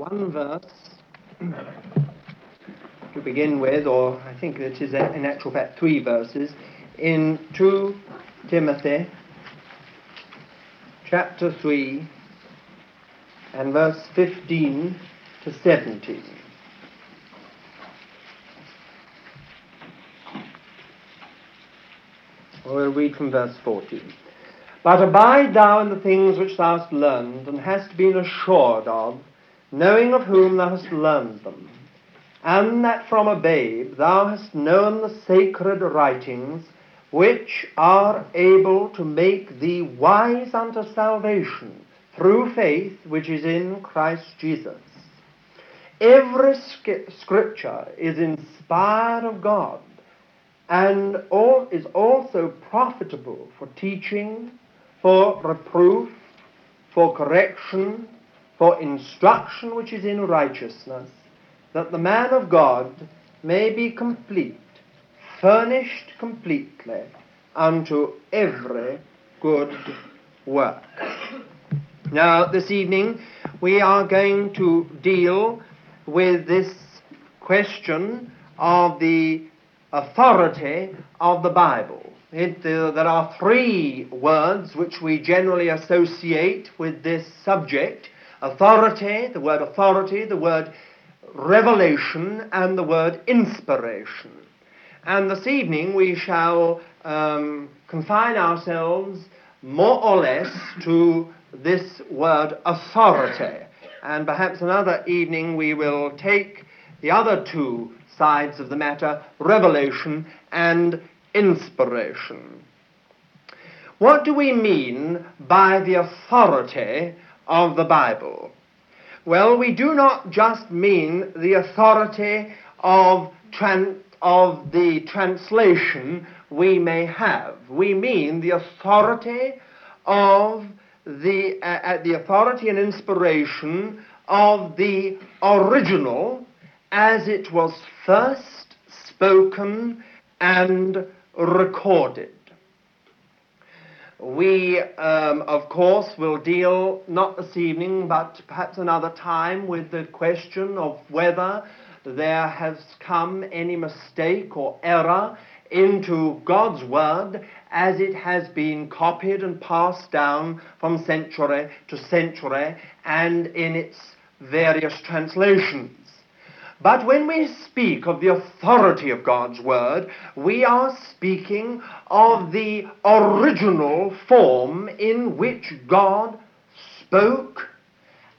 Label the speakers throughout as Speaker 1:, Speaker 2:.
Speaker 1: one verse to begin with, or I think it is in actual fact three verses, in 2 Timothy chapter 3 and verse 15 to 17. We'll read from verse 14. But abide thou in the things which thou hast learned, and hast been assured of, knowing of whom thou hast learned them, and that from a babe thou hast known the sacred writings, which are able to make thee wise unto salvation through faith which is in Christ Jesus. Every scripture is inspired of God and all, is also profitable for teaching, for reproof, for correction, for instruction which is in righteousness, that the man of God may be complete, furnished completely unto every good work. Now, this evening we are going to deal with this question of the authority of the Bible. It, uh, there are three words which we generally associate with this subject authority, the word authority, the word revelation, and the word inspiration. And this evening we shall um, confine ourselves more or less to this word authority. And perhaps another evening we will take the other two sides of the matter revelation and inspiration. What do we mean by the authority of the Bible? Well, we do not just mean the authority of, tran- of the translation we may have. We mean the authority of the, uh, uh, the authority and inspiration of the original as it was first spoken and recorded. We, um, of course, will deal not this evening, but perhaps another time with the question of whether there has come any mistake or error into God's Word as it has been copied and passed down from century to century and in its various translations. But when we speak of the authority of God's Word, we are speaking of the original form in which God spoke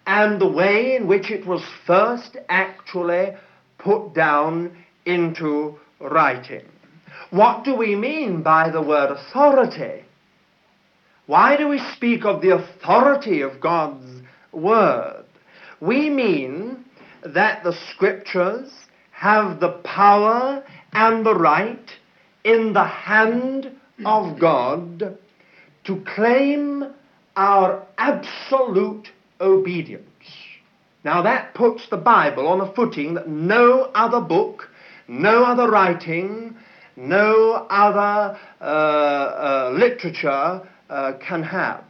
Speaker 1: and the way in which it was first actually put down into writing. What do we mean by the word authority? Why do we speak of the authority of God's Word? We mean that the Scriptures have the power and the right in the hand of God to claim our absolute obedience. Now that puts the Bible on a footing that no other book, no other writing, no other uh, uh, literature uh, can have.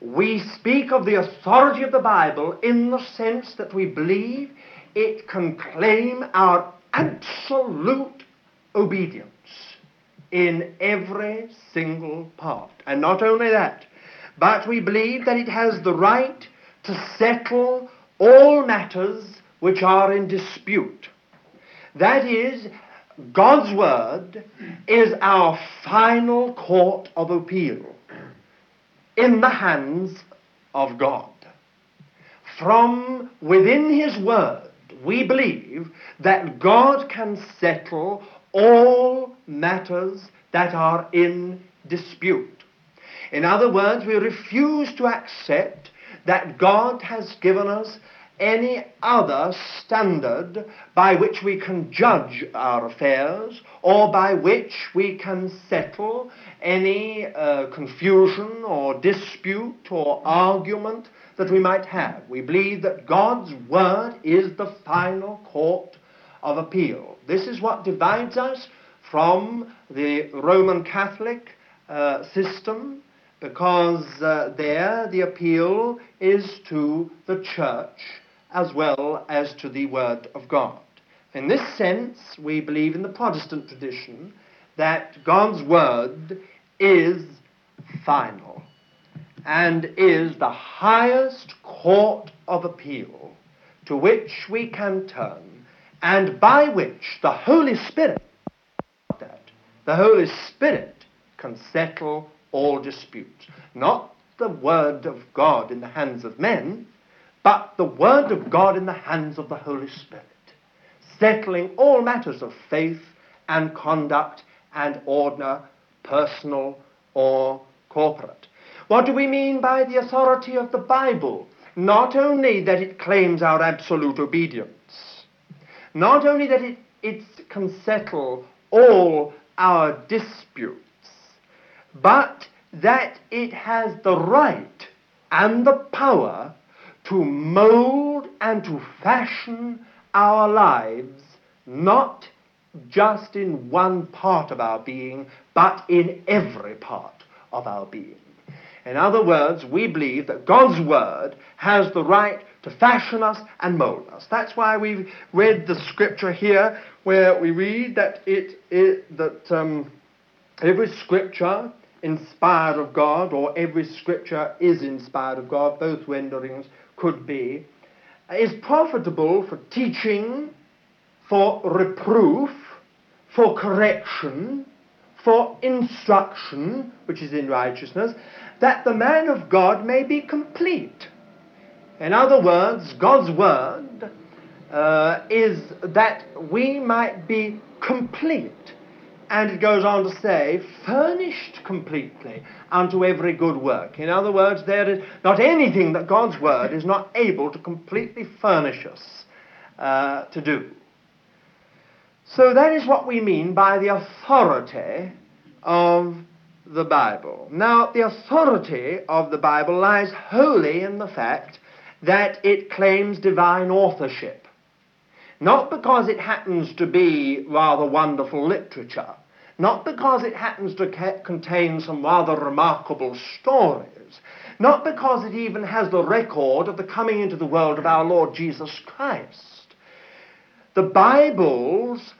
Speaker 1: We speak of the authority of the Bible in the sense that we believe it can claim our absolute obedience in every single part. And not only that, but we believe that it has the right to settle all matters which are in dispute. That is, God's Word is our final court of appeal in the hands of God. From within His Word, we believe that God can settle all matters that are in dispute. In other words, we refuse to accept that God has given us any other standard by which we can judge our affairs or by which we can settle any uh, confusion or dispute or argument that we might have. We believe that God's Word is the final court of appeal. This is what divides us from the Roman Catholic uh, system because uh, there the appeal is to the church as well as to the Word of God. In this sense, we believe in the Protestant tradition that God's Word is final and is the highest court of appeal to which we can turn and by which the Holy Spirit the Holy Spirit can settle all disputes. Not the Word of God in the hands of men, but the Word of God in the hands of the Holy Spirit, settling all matters of faith and conduct and order, personal or corporate. What do we mean by the authority of the Bible? Not only that it claims our absolute obedience, not only that it, it can settle all our disputes, but that it has the right and the power to mold and to fashion our lives, not just in one part of our being, but in every part of our being. In other words, we believe that God's Word has the right to fashion us and mold us. That's why we've read the scripture here, where we read that it, it that um, every scripture inspired of God, or every scripture is inspired of God, both renderings could be, is profitable for teaching, for reproof, for correction, for instruction, which is in righteousness, that the man of God may be complete. In other words, God's word uh, is that we might be complete and it goes on to say, furnished completely unto every good work. In other words, there is not anything that God's Word is not able to completely furnish us uh, to do. So that is what we mean by the authority of the Bible. Now, the authority of the Bible lies wholly in the fact that it claims divine authorship. Not because it happens to be rather wonderful literature, not because it happens to ca- contain some rather remarkable stories, not because it even has the record of the coming into the world of our Lord Jesus Christ. The Bible's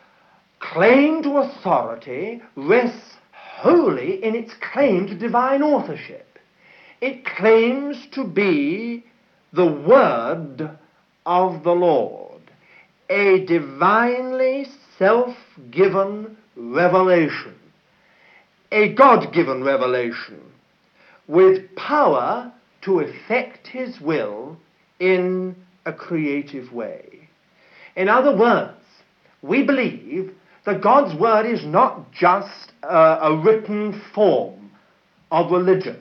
Speaker 1: claim to authority rests wholly in its claim to divine authorship. It claims to be the Word of the Lord a divinely self-given revelation, a God-given revelation with power to effect his will in a creative way. In other words, we believe that God's Word is not just a, a written form of religion.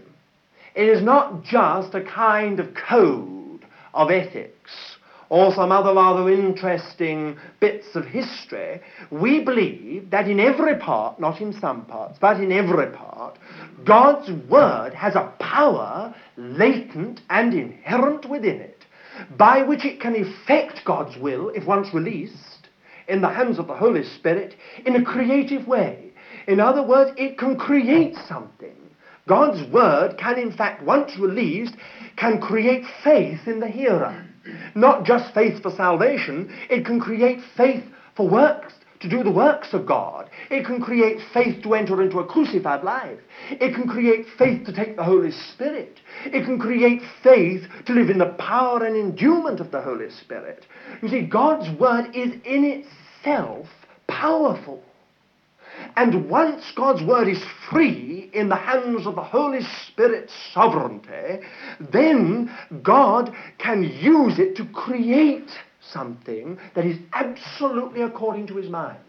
Speaker 1: It is not just a kind of code of ethics or some other rather interesting bits of history, we believe that in every part, not in some parts, but in every part, God's Word has a power latent and inherent within it by which it can effect God's will, if once released, in the hands of the Holy Spirit in a creative way. In other words, it can create something. God's Word can, in fact, once released, can create faith in the hearer. Not just faith for salvation, it can create faith for works, to do the works of God. It can create faith to enter into a crucified life. It can create faith to take the Holy Spirit. It can create faith to live in the power and endowment of the Holy Spirit. You see, God's Word is in itself powerful. And once God's Word is free in the hands of the Holy Spirit's sovereignty, then God can use it to create something that is absolutely according to His mind.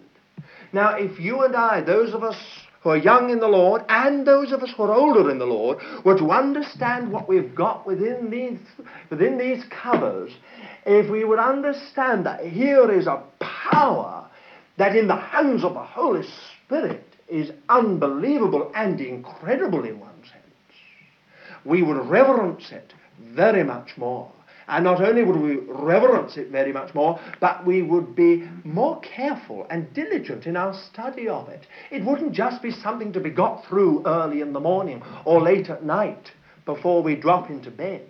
Speaker 1: Now, if you and I, those of us who are young in the Lord and those of us who are older in the Lord, were to understand what we've got within these, within these covers, if we would understand that here is a power that in the hands of the Holy Spirit is unbelievable and incredible in one sense, we would reverence it very much more. And not only would we reverence it very much more, but we would be more careful and diligent in our study of it. It wouldn't just be something to be got through early in the morning or late at night before we drop into bed.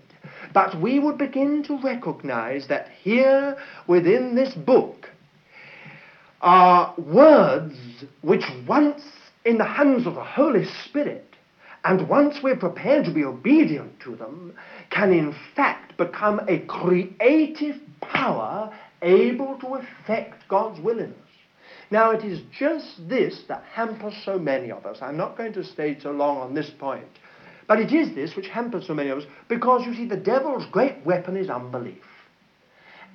Speaker 1: But we would begin to recognize that here within this book are words which once in the hands of the Holy Spirit and once we're prepared to be obedient to them, can in fact become a creative power able to effect God's will in us. Now, it is just this that hampers so many of us. I'm not going to stay so long on this point. But it is this which hampers so many of us because, you see, the devil's great weapon is unbelief.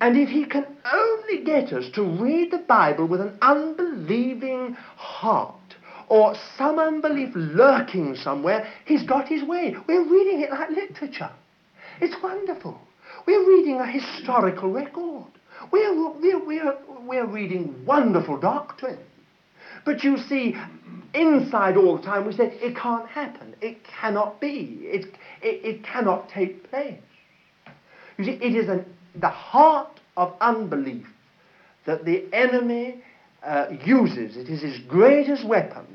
Speaker 1: And if he can only get us to read the Bible with an unbelieving heart, or some unbelief lurking somewhere, he's got his way. We're reading it like literature. It's wonderful. We're reading a historical record. We're, we're, we're, we're reading wonderful doctrine. But you see, inside all the time we say, it can't happen. It cannot be. It, it, it cannot take place. You see, it is an, the heart of unbelief that the enemy uh, uses. It is his greatest weapon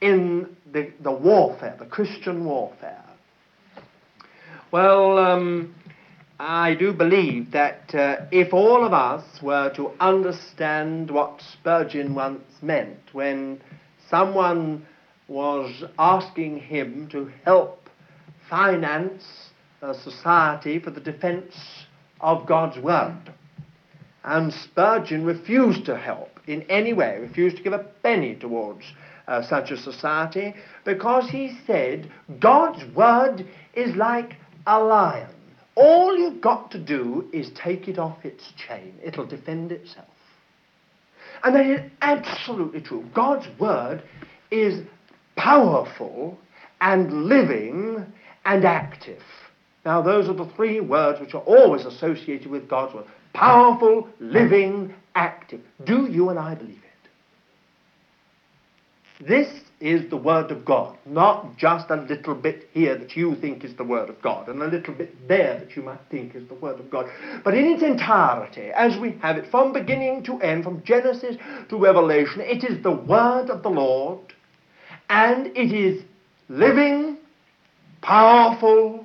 Speaker 1: in the, the warfare, the Christian warfare. Well, um, I do believe that uh, if all of us were to understand what Spurgeon once meant when someone was asking him to help finance a society for the defense of God's Word, and Spurgeon refused to help in any way, refused to give a penny towards uh, such a society, because he said God's Word is like a lion. All you've got to do is take it off its chain. It'll defend itself. And that is absolutely true. God's Word is powerful and living and active. Now, those are the three words which are always associated with God's Word. Powerful, living, active. Do you and I believe it? This is the Word of God, not just a little bit here that you think is the Word of God, and a little bit there that you might think is the Word of God, but in its entirety, as we have it from beginning to end, from Genesis to Revelation, it is the Word of the Lord, and it is living, powerful.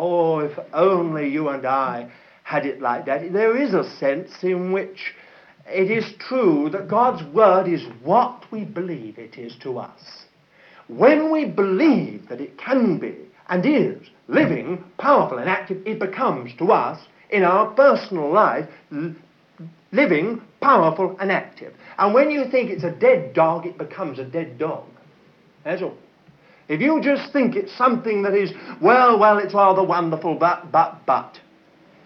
Speaker 1: Oh, if only you and I had it like that. There is a sense in which it is true that God's Word is what we believe it is to us. When we believe that it can be and is living, powerful, and active, it becomes to us in our personal life living, powerful, and active. And when you think it's a dead dog, it becomes a dead dog. That's all. If you just think it's something that is, well, well, it's rather wonderful, but, but, but,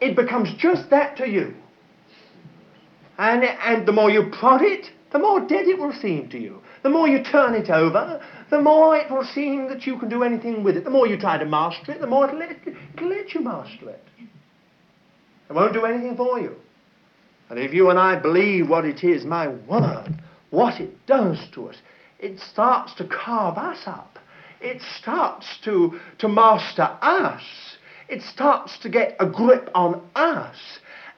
Speaker 1: it becomes just that to you. And, and the more you prod it, the more dead it will seem to you. The more you turn it over, the more it will seem that you can do anything with it. The more you try to master it, the more it'll let, it'll let you master it. It won't do anything for you. And if you and I believe what it is, my word, what it does to us, it starts to carve us up. It starts to, to master us. It starts to get a grip on us.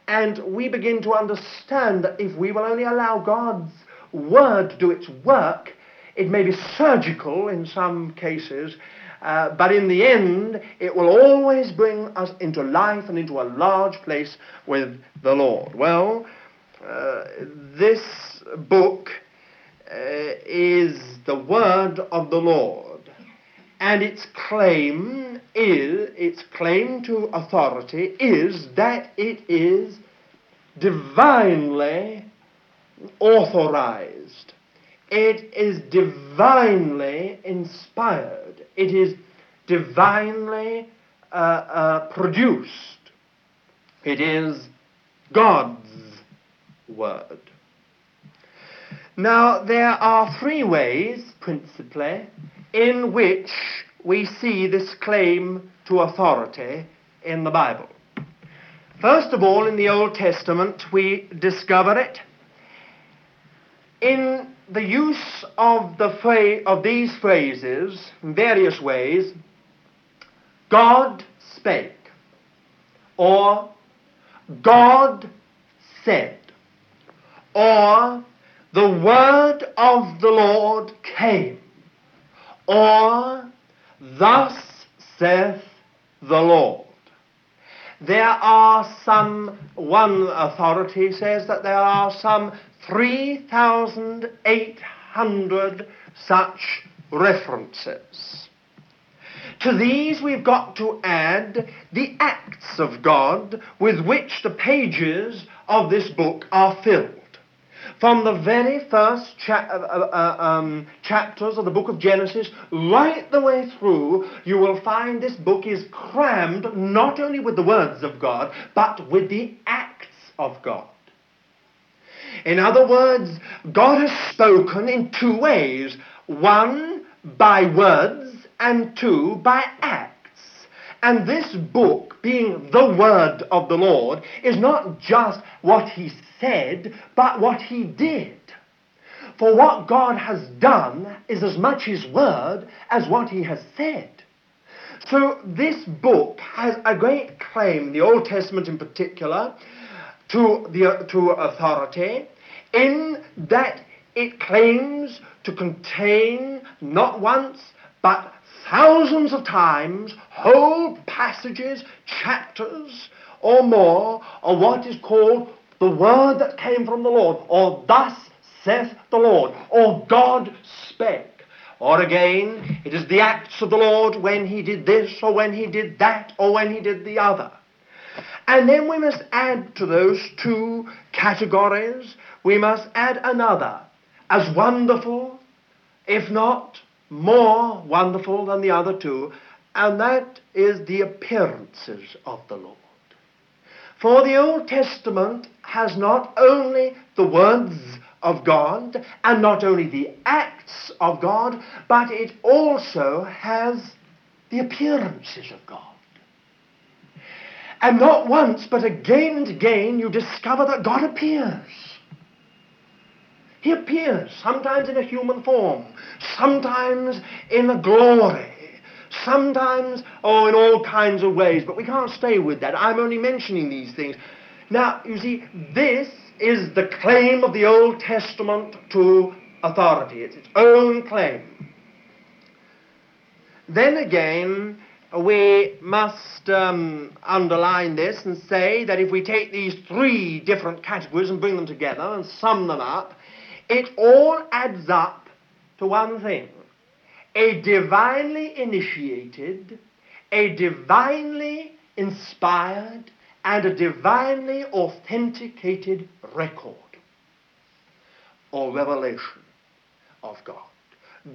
Speaker 1: And we begin to understand that if we will only allow God's word to do its work, it may be surgical in some cases, uh, but in the end, it will always bring us into life and into a large place with the Lord. Well, uh, this book uh, is the word of the Lord, and its claim is its claim to authority is that it is divinely authorized. It is divinely inspired. It is divinely uh, uh, produced. It is God's word. Now, there are three ways, principally, in which we see this claim to authority in the Bible. First of all, in the Old Testament, we discover it in the use of, the of these phrases in various ways God spake, or God said, or the word of the Lord came, or thus saith the Lord. There are some, one authority says that there are some 3,800 such references. To these we've got to add the acts of God with which the pages of this book are filled. From the very first cha- uh, uh, um, chapters of the book of Genesis right the way through, you will find this book is crammed not only with the words of God, but with the acts of God. In other words, God has spoken in two ways. One, by words, and two, by acts. And this book, being the word of the Lord, is not just what he said, but what he did. For what God has done is as much his word as what he has said. So this book has a great claim, the Old Testament in particular, to, the, to authority, in that it claims to contain not once, but thousands of times whole passages, chapters, or more of what is called the word that came from the Lord, or thus saith the Lord, or God spake. Or again, it is the acts of the Lord when he did this, or when he did that, or when he did the other. And then we must add to those two categories, we must add another, as wonderful, if not more wonderful than the other two, and that is the appearances of the Lord. For the Old Testament has not only the words of God and not only the acts of God, but it also has the appearances of God. And not once, but again and again, you discover that God appears. He appears, sometimes in a human form, sometimes in a glory, sometimes, oh, in all kinds of ways, but we can't stay with that. I'm only mentioning these things. Now, you see, this is the claim of the Old Testament to authority. It's its own claim. Then again, we must um, underline this and say that if we take these three different categories and bring them together and sum them up, it all adds up to one thing a divinely initiated, a divinely inspired, and a divinely authenticated record or revelation of God.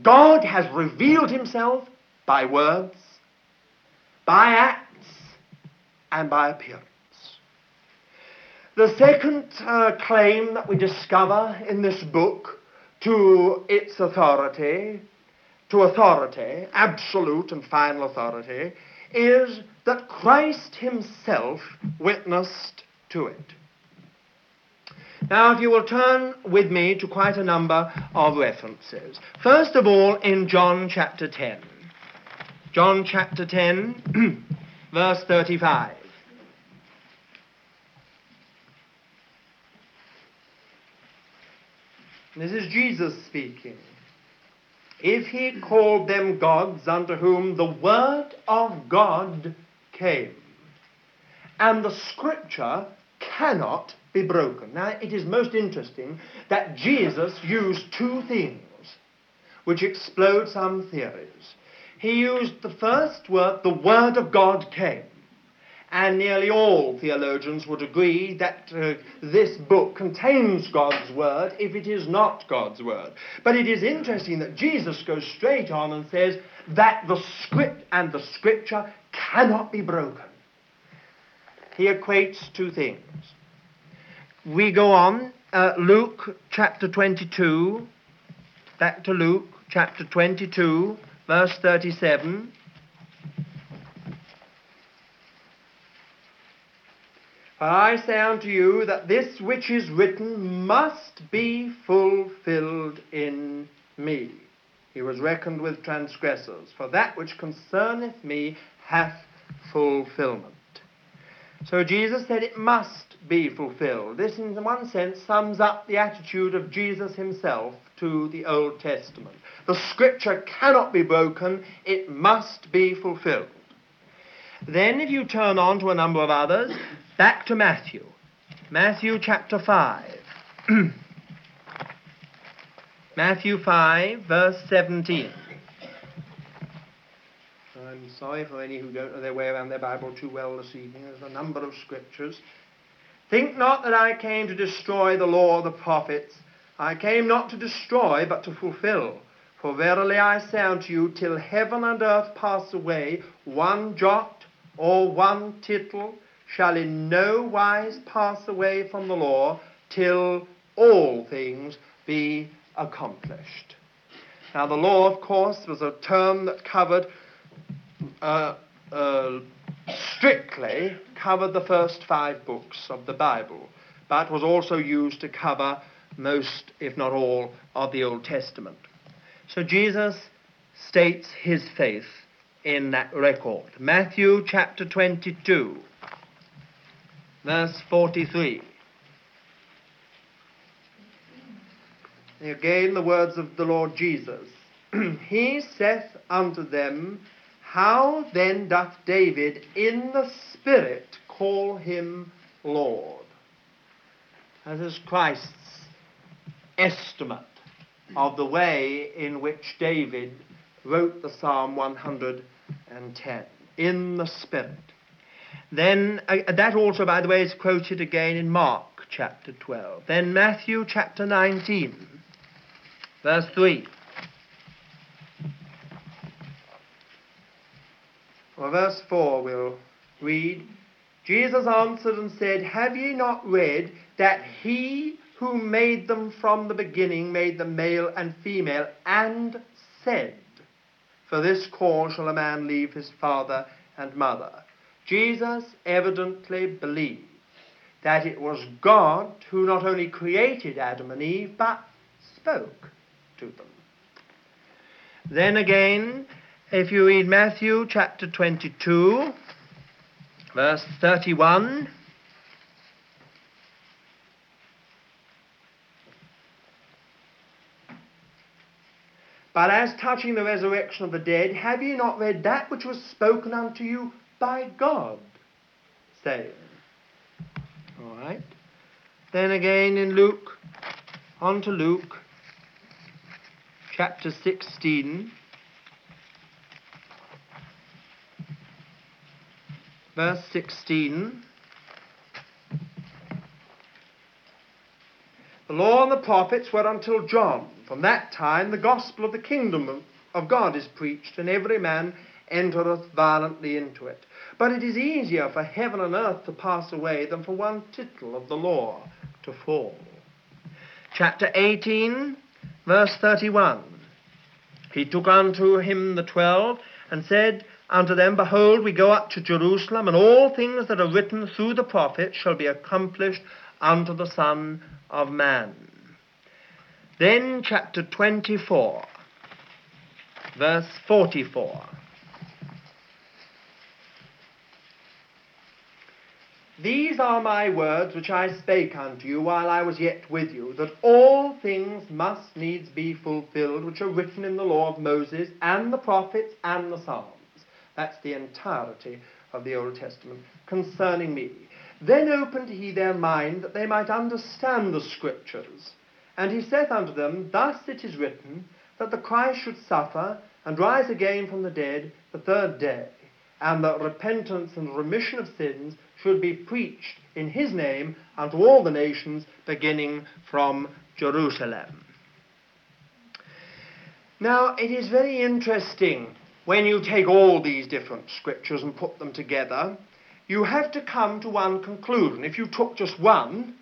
Speaker 1: God has revealed himself by words, by acts, and by appearance. The second uh, claim that we discover in this book to its authority, to authority, absolute and final authority, is that Christ himself witnessed to it. Now, if you will turn with me to quite a number of references. First of all, in John chapter 10. John chapter 10, verse 35. This is Jesus speaking. If he called them gods unto whom the word of God came, and the scripture cannot be broken. Now, it is most interesting that Jesus used two things which explode some theories. He used the first word, the word of God came and nearly all theologians would agree that uh, this book contains God's word if it is not God's word. But it is interesting that Jesus goes straight on and says that the script and the scripture cannot be broken. He equates two things. We go on, uh, Luke chapter 22, back to Luke chapter 22, verse 37. I say unto you that this which is written must be fulfilled in me. He was reckoned with transgressors, for that which concerneth me hath fulfillment. So Jesus said it must be fulfilled. This, in one sense, sums up the attitude of Jesus himself to the Old Testament. The scripture cannot be broken, it must be fulfilled. Then, if you turn on to a number of others, back to Matthew. Matthew chapter 5. Matthew 5, verse 17. I'm sorry for any who don't know their way around their Bible too well this evening. There's a number of scriptures. Think not that I came to destroy the law of the prophets. I came not to destroy, but to fulfill. For verily I say unto you, till heaven and earth pass away, one jot or one tittle shall in no wise pass away from the law, till all things be accomplished. Now, the law, of course, was a term that covered uh, uh, strictly covered the first five books of the Bible, but was also used to cover most, if not all, of the Old Testament. So Jesus states his faith in that record. Matthew chapter 22, verse 43. Again, the words of the Lord Jesus. he saith unto them, How then doth David in the Spirit call him Lord? That is Christ's estimate of the way in which David wrote the Psalm 110 in the Spirit. Then, uh, that also, by the way, is quoted again in Mark chapter 12. Then Matthew chapter 19, verse 3. Well, verse 4 we'll read. Jesus answered and said, Have ye not read that he who made them from the beginning made them male and female, and said, For this cause shall a man leave his father and mother. Jesus evidently believed that it was God who not only created Adam and Eve, but spoke to them. Then again, if you read Matthew chapter 22, verse 31, But as touching the resurrection of the dead, have ye not read that which was spoken unto you by God, saying? All right. Then again in Luke, on to Luke, chapter 16, verse 16. The law and the prophets were until John. From that time the gospel of the kingdom of God is preached, and every man entereth violently into it. But it is easier for heaven and earth to pass away than for one tittle of the law to fall. Chapter 18, verse 31. He took unto him the twelve, and said unto them, Behold, we go up to Jerusalem, and all things that are written through the prophets shall be accomplished unto the Son of Man. Then, chapter 24, verse 44. These are my words which I spake unto you while I was yet with you, that all things must needs be fulfilled which are written in the law of Moses and the prophets and the Psalms. That's the entirety of the Old Testament concerning me. Then opened he their mind that they might understand the Scriptures. And he saith unto them, Thus it is written, that the Christ should suffer and rise again from the dead the third day, and that repentance and remission of sins should be preached in his name unto all the nations, beginning from Jerusalem. Now, it is very interesting when you take all these different scriptures and put them together you have to come to one conclusion. If you took just one,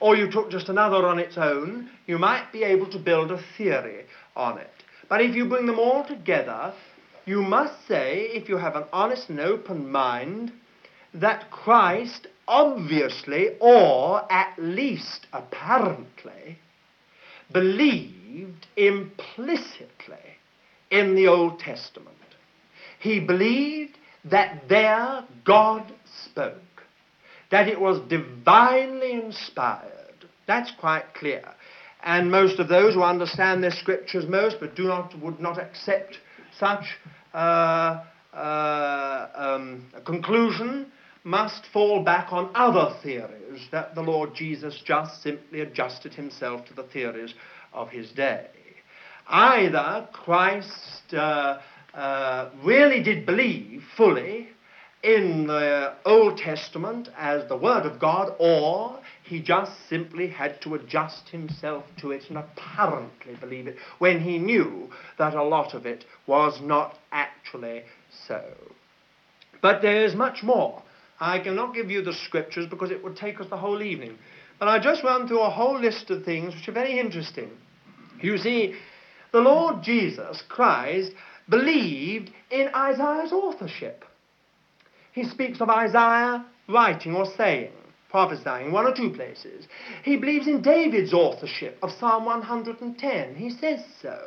Speaker 1: or you took just another on its own, you might be able to build a theory on it. But if you bring them all together, you must say, if you have an honest and open mind, that Christ obviously, or at least apparently, believed implicitly in the Old Testament. He believed that there God spoke, that it was divinely inspired. That's quite clear. And most of those who understand their scriptures most but do not, would not accept such uh, uh, um, conclusion must fall back on other theories that the Lord Jesus just simply adjusted himself to the theories of his day. Either Christ uh, uh, really did believe fully in the Old Testament as the Word of God, or he just simply had to adjust himself to it and apparently believe it when he knew that a lot of it was not actually so. But there is much more. I cannot give you the scriptures because it would take us the whole evening. But I just run through a whole list of things which are very interesting. You see, the Lord Jesus Christ believed in Isaiah's authorship. He speaks of Isaiah writing or saying, prophesying one or two places. He believes in David's authorship of Psalm 110. He says so.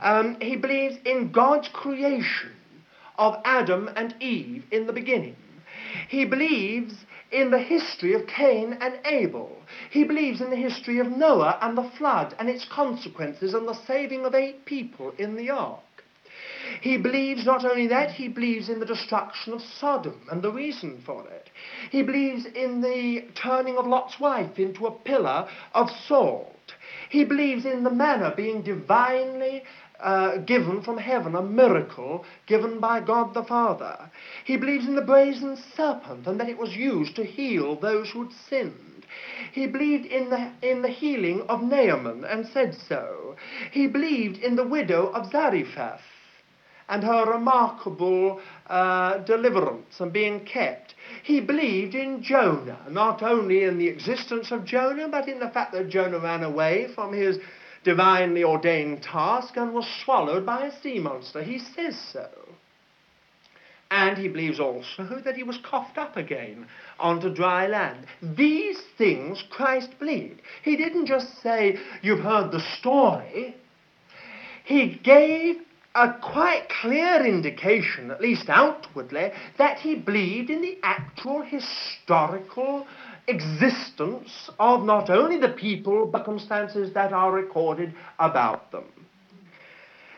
Speaker 1: Um, he believes in God's creation of Adam and Eve in the beginning. He believes in the history of Cain and Abel. He believes in the history of Noah and the flood and its consequences and the saving of eight people in the ark. He believes not only that, he believes in the destruction of Sodom and the reason for it. He believes in the turning of Lot's wife into a pillar of salt. He believes in the manna being divinely uh, given from heaven, a miracle given by God the Father. He believes in the brazen serpent and that it was used to heal those who had sinned. He believed in the, in the healing of Naaman and said so. He believed in the widow of Zarephath and her remarkable uh, deliverance and being kept. He believed in Jonah, not only in the existence of Jonah, but in the fact that Jonah ran away from his divinely ordained task and was swallowed by a sea monster. He says so. And he believes also that he was coughed up again onto dry land. These things Christ believed. He didn't just say, You've heard the story. He gave a quite clear indication, at least outwardly, that he believed in the actual historical existence of not only the people, but circumstances that are recorded about them.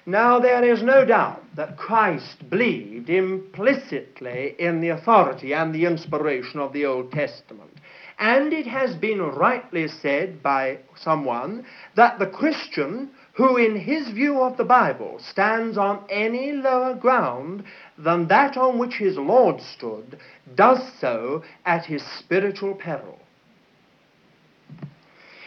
Speaker 1: Now, there is no doubt that Christ believed implicitly in the authority and the inspiration of the Old Testament. And it has been rightly said by someone that the Christian who in his view of the Bible stands on any lower ground than that on which his Lord stood, does so at his spiritual peril.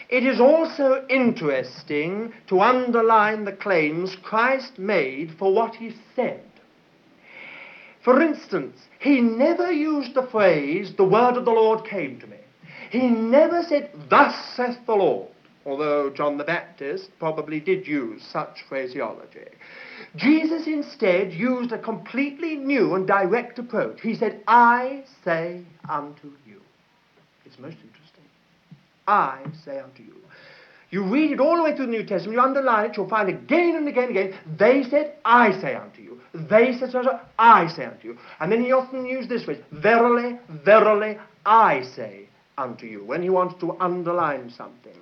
Speaker 1: It is also interesting to underline the claims Christ made for what he said. For instance, he never used the phrase, the word of the Lord came to me. He never said, Thus saith the Lord although John the Baptist probably did use such phraseology. Jesus instead used a completely new and direct approach. He said, I say unto you. It's most interesting. I say unto you. You read it all the way through the New Testament, you underline it, you'll find again and again and again, they said, I say unto you. They said, so, so, I say unto you. And then he often used this phrase, verily, verily, I say unto you, when he wanted to underline something.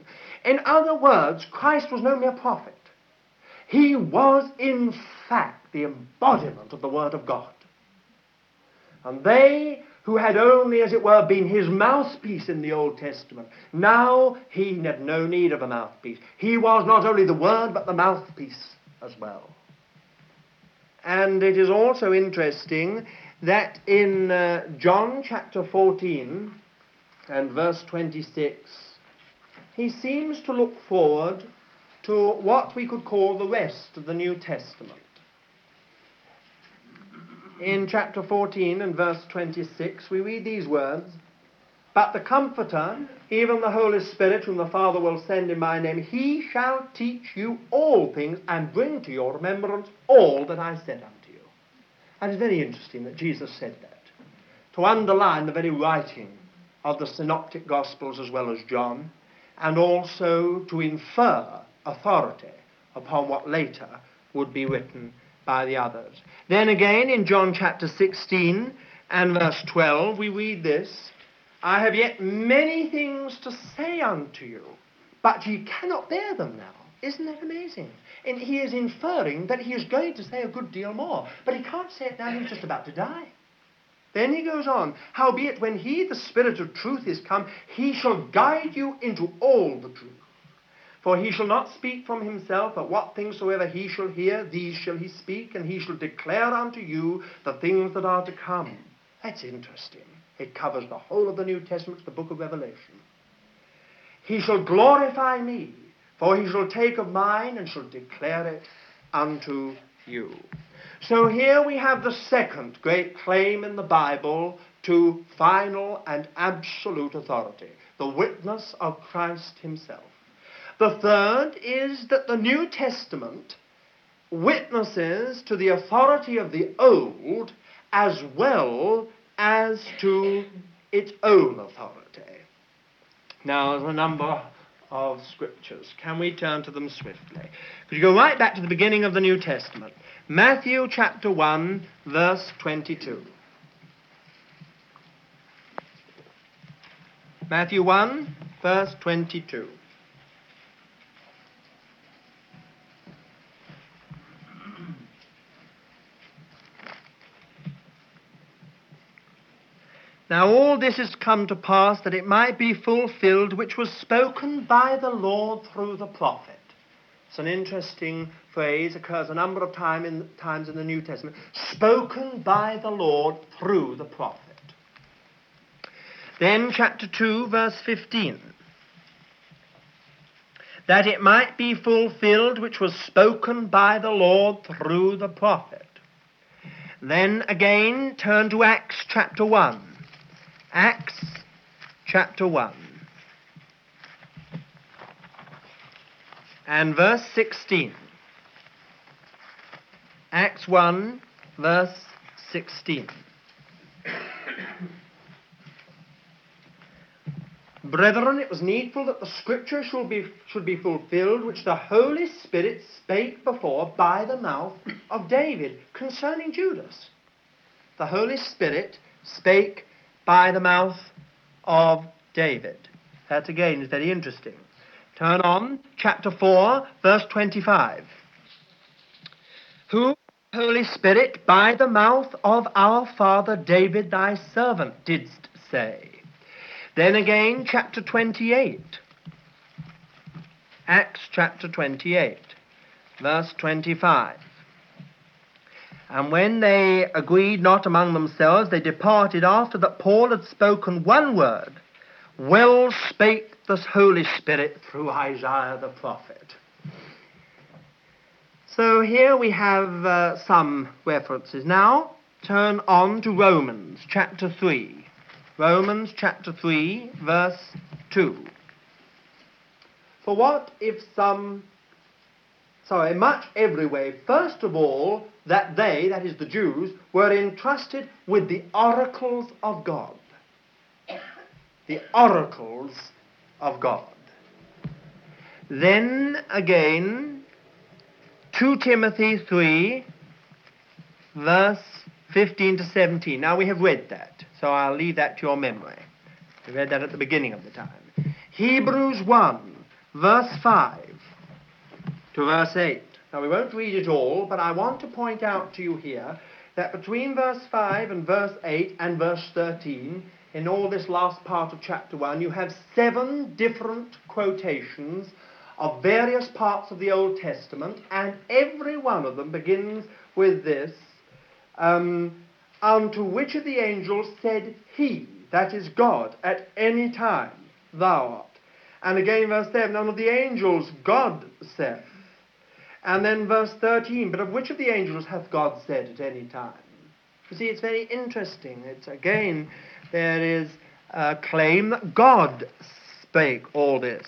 Speaker 1: In other words, Christ was no mere prophet. He was, in fact, the embodiment of the Word of God. And they who had only, as it were, been his mouthpiece in the Old Testament, now he had no need of a mouthpiece. He was not only the Word, but the mouthpiece as well. And it is also interesting that in uh, John chapter 14 and verse 26, he seems to look forward to what we could call the rest of the New Testament. In chapter 14 and verse 26, we read these words But the Comforter, even the Holy Spirit, whom the Father will send in my name, he shall teach you all things and bring to your remembrance all that I said unto you. And it's very interesting that Jesus said that, to underline the very writing of the Synoptic Gospels as well as John and also to infer authority upon what later would be written by the others. Then again, in John chapter 16 and verse 12, we read this I have yet many things to say unto you, but ye cannot bear them now. Isn't that amazing? And he is inferring that he is going to say a good deal more, but he can't say it now, he's just about to die. Then he goes on, Howbeit, when he, the Spirit of truth, is come, he shall guide you into all the truth. For he shall not speak from himself, but what things soever he shall hear, these shall he speak, and he shall declare unto you the things that are to come. That's interesting. It covers the whole of the New Testament, the book of Revelation. He shall glorify me, for he shall take of mine and shall declare it unto you. So here we have the second great claim in the Bible to final and absolute authority, the witness of Christ himself. The third is that the New Testament witnesses to the authority of the Old as well as to its own authority. Now, there's a number of scriptures. Can we turn to them swiftly? Could you go right back to the beginning of the New Testament? Matthew chapter 1, verse 22. Matthew 1, verse 22. Now all this is come to pass that it might be fulfilled which was spoken by the Lord through the prophet. It's an interesting phrase, occurs a number of time in, times in the New Testament. Spoken by the Lord through the prophet. Then chapter 2, verse 15. That it might be fulfilled which was spoken by the Lord through the prophet. Then again turn to Acts chapter 1. Acts chapter 1 and verse 16. Acts 1, verse 16. Brethren, it was needful that the scripture should be, should be fulfilled, which the Holy Spirit spake before by the mouth of David concerning Judas. The Holy Spirit spake by the mouth of David. That again is very interesting. Turn on, chapter 4, verse 25. Who, Holy Spirit, by the mouth of our father David thy servant didst say. Then again, chapter 28. Acts chapter 28, verse 25. And when they agreed not among themselves, they departed after that Paul had spoken one word. Well spake the Holy Spirit through Isaiah the prophet. So here we have uh, some references. Now turn on to Romans chapter 3. Romans chapter 3, verse 2. For what if some, sorry, much every way, first of all, that they, that is the Jews, were entrusted with the oracles of God. The oracles of God. Then again, 2 Timothy 3, verse 15 to 17. Now we have read that, so I'll leave that to your memory. We read that at the beginning of the time. Hebrews 1, verse 5 to verse 8. Now, we won't read it all, but I want to point out to you here that between verse 5 and verse 8 and verse 13, in all this last part of chapter 1, you have seven different quotations of various parts of the Old Testament, and every one of them begins with this um, Unto which of the angels said he, that is God, at any time, Thou art? And again, verse 7, None of the angels God saith. And then verse 13, but of which of the angels hath God said at any time? You see, it's very interesting. It's again, there is a claim that God spake all this.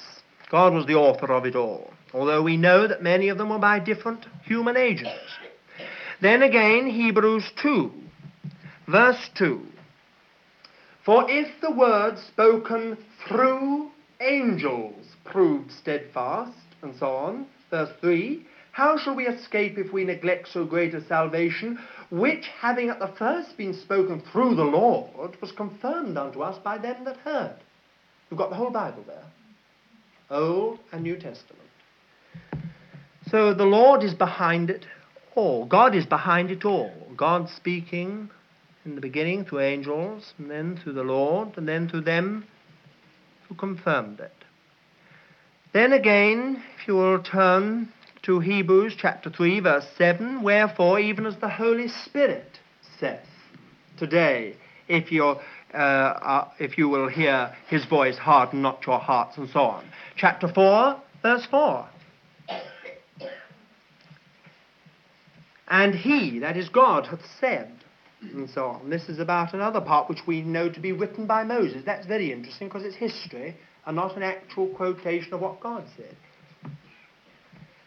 Speaker 1: God was the author of it all, although we know that many of them were by different human agents. Then again, Hebrews 2, verse 2. For if the word spoken through angels proved steadfast, and so on, verse 3, how shall we escape if we neglect so great a salvation, which, having at the first been spoken through the Lord, was confirmed unto us by them that heard? We've got the whole Bible there Old and New Testament. So the Lord is behind it all. God is behind it all. God speaking in the beginning through angels, and then through the Lord, and then through them who confirmed it. Then again, if you will turn to Hebrews chapter 3, verse 7, wherefore, even as the Holy Spirit saith today, if you uh, uh, if you will hear his voice, harden not your hearts, and so on. Chapter 4, verse 4. And he, that is God, hath said, and so on. This is about another part which we know to be written by Moses. That's very interesting because it's history and not an actual quotation of what God said.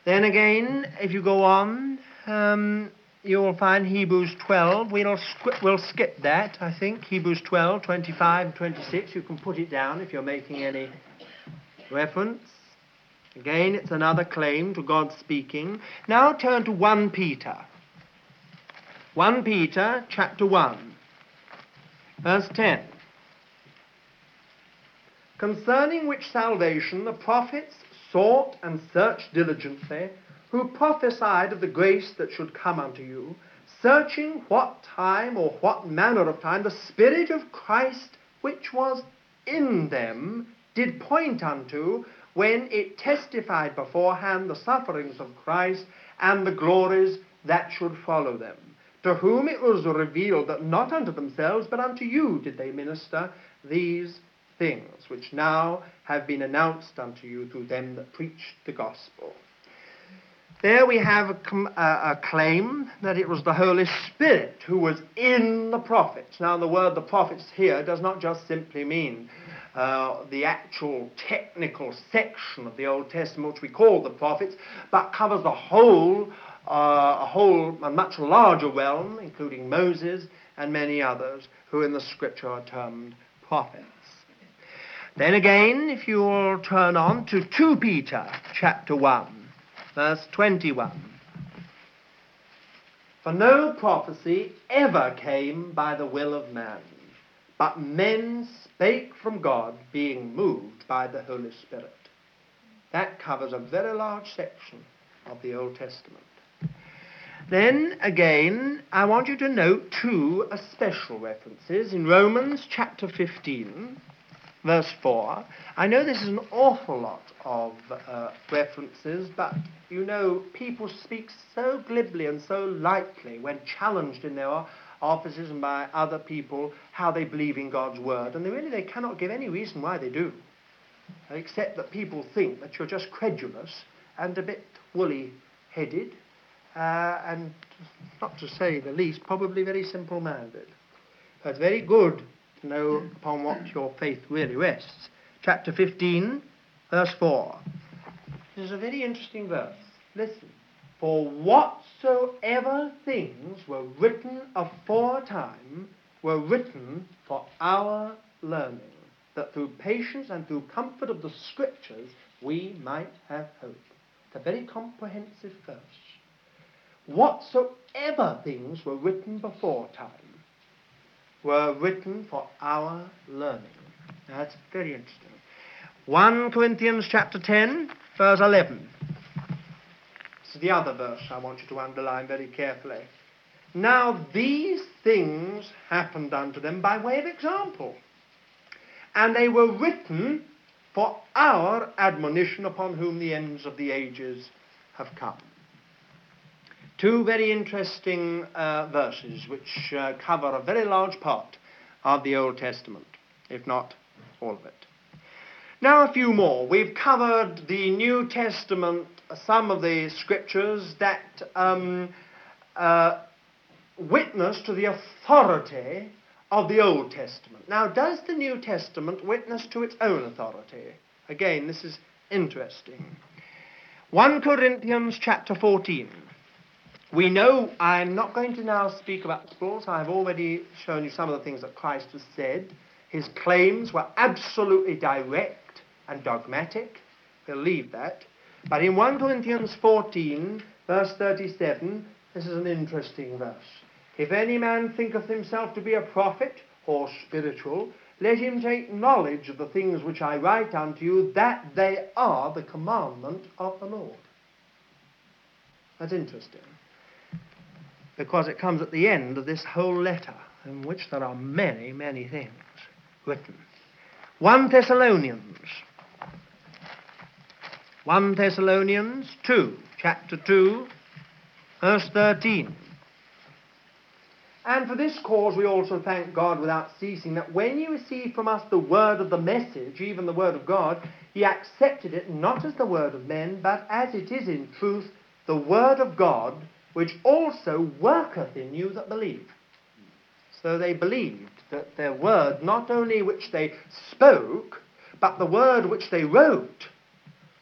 Speaker 1: Then again, if you go on, um, you will find Hebrews 12. We'll, we'll skip that, I think. Hebrews 12, 25, and 26. You can put it down if you're making any reference. Again, it's another claim to God speaking. Now turn to 1 Peter. 1 Peter chapter 1, verse 10. Concerning which salvation the prophets sought and searched diligently who prophesied of the grace that should come unto you, searching what time or what manner of time the Spirit of Christ which was in them did point unto, when it testified beforehand the sufferings of Christ and the glories that should follow them, to whom it was revealed that not unto themselves, but unto you did they minister these things, which now have been announced unto you through them that preach the gospel. There we have a, a, claim that it was the Holy Spirit who was in the prophets. Now, the word the prophets here does not just simply mean uh, the actual technical section of the Old Testament, which we call the prophets, but covers the whole, uh, a whole, a much larger realm, including Moses and many others, who in the Scripture are termed prophets. Then again, if you will turn on to 2 Peter chapter 1 verse 21. For no prophecy ever came by the will of man, but men spake from God, being moved by the Holy Spirit. That covers a very large section of the Old Testament. Then again, I want you to note two special references in Romans chapter 15 verse 4. I know this is an awful lot of uh, references, but you know, people speak so glibly and so lightly when challenged in their offices by other people how they believe in God's word, and they really they cannot give any reason why they do, except that people think that you're just credulous and a bit woolly-headed, uh, and not to say the least, probably very simple-minded. It's very good to know upon what your faith really rests. Chapter 15, verse 4. This is a very interesting verse. Listen. For whatsoever things were written aforetime were written for our learning, that through patience and through comfort of the Scriptures we might have hope. It's a very comprehensive verse. Whatsoever things were written before time were written for our learning. Now, that's very interesting. 1 Corinthians chapter 10, verse 11. This is the other verse I want you to underline very carefully. Now these things happened unto them by way of example, and they were written for our admonition upon whom the ends of the ages have come. Two very interesting uh, verses which uh, cover a very large part of the Old Testament, if not all of it. Now, a few more. We've covered the New Testament, some of the scriptures that um, uh, witness to the authority of the Old Testament. Now, does the New Testament witness to its own authority? Again, this is interesting. 1 Corinthians chapter 14. We know, I'm not going to now speak about schools. I've already shown you some of the things that Christ has said. His claims were absolutely direct and dogmatic. We'll leave that. But in 1 Corinthians 14, verse 37, this is an interesting verse. If any man thinketh himself to be a prophet or spiritual, let him take knowledge of the things which I write unto you, that they are the commandment of the Lord. That's interesting. Because it comes at the end of this whole letter, in which there are many, many things written. 1 Thessalonians. 1 Thessalonians 2, chapter 2, verse 13. And for this cause we also thank God without ceasing, that when you received from us the word of the message, even the word of God, ye accepted it not as the word of men, but as it is in truth the word of God, which also worketh in you that believe. So they believed that their word, not only which they spoke, but the word which they wrote,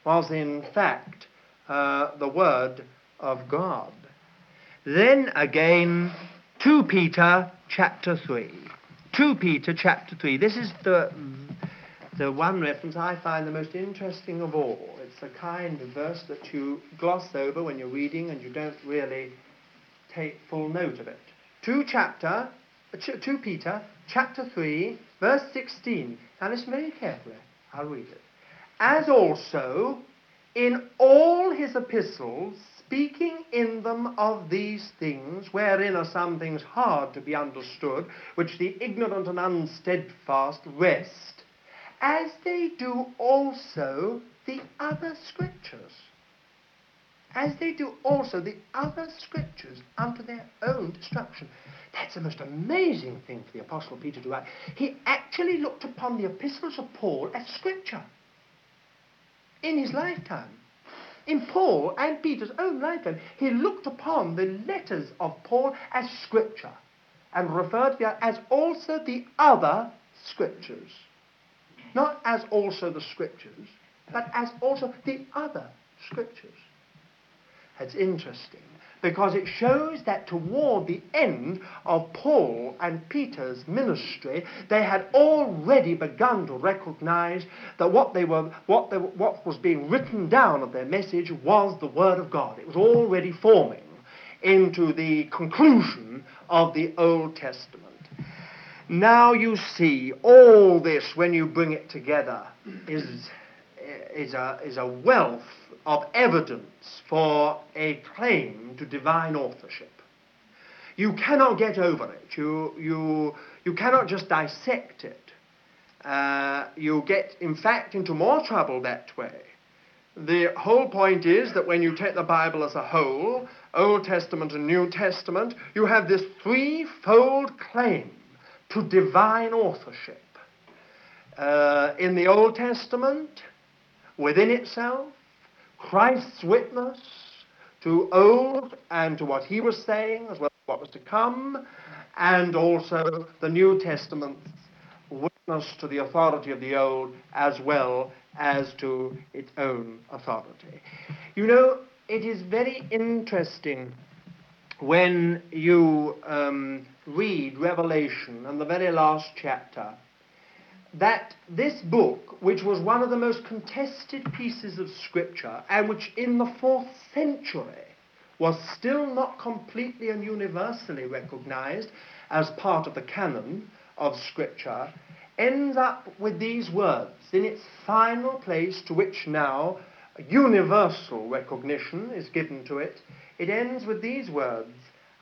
Speaker 1: was in fact uh, the word of God. Then again, 2 Peter chapter 3. 2 Peter chapter 3. This is the, the one reference I find the most interesting of all. The kind of verse that you gloss over when you're reading and you don't really take full note of it. 2 chapter, 2 Peter chapter 3, verse 16. Now listen very carefully. I'll read it. As also in all his epistles speaking in them of these things, wherein are some things hard to be understood, which the ignorant and unsteadfast rest, as they do also the other scriptures. As they do also the other scriptures unto their own destruction. That's the most amazing thing for the Apostle Peter to write. He actually looked upon the epistles of Paul as scripture in his lifetime in Paul and Peter's own lifetime, he looked upon the letters of Paul as scripture and referred to them as also the other scriptures. Not as also the scriptures, but as also the other scriptures. That's interesting because it shows that toward the end of Paul and Peter's ministry, they had already begun to recognize that what, they were, what, they, what was being written down of their message was the Word of God. It was already forming into the conclusion of the Old Testament. Now you see, all this, when you bring it together, is, is, a, is a wealth of evidence for a claim to divine authorship. You cannot get over it. You, you, you cannot just dissect it. Uh, you get, in fact, into more trouble that way. The whole point is that when you take the Bible as a whole, Old Testament and New Testament, you have this threefold claim to divine authorship. Uh, in the Old Testament, within itself, Christ's witness to old and to what he was saying, as well as what was to come, and also the New Testament's witness to the authority of the old as well as to its own authority. You know, it is very interesting when you um, read Revelation and the very last chapter that this book, which was one of the most contested pieces of scripture, and which in the fourth century was still not completely and universally recognized as part of the canon of scripture, ends up with these words in its final place to which now universal recognition is given to it. It ends with these words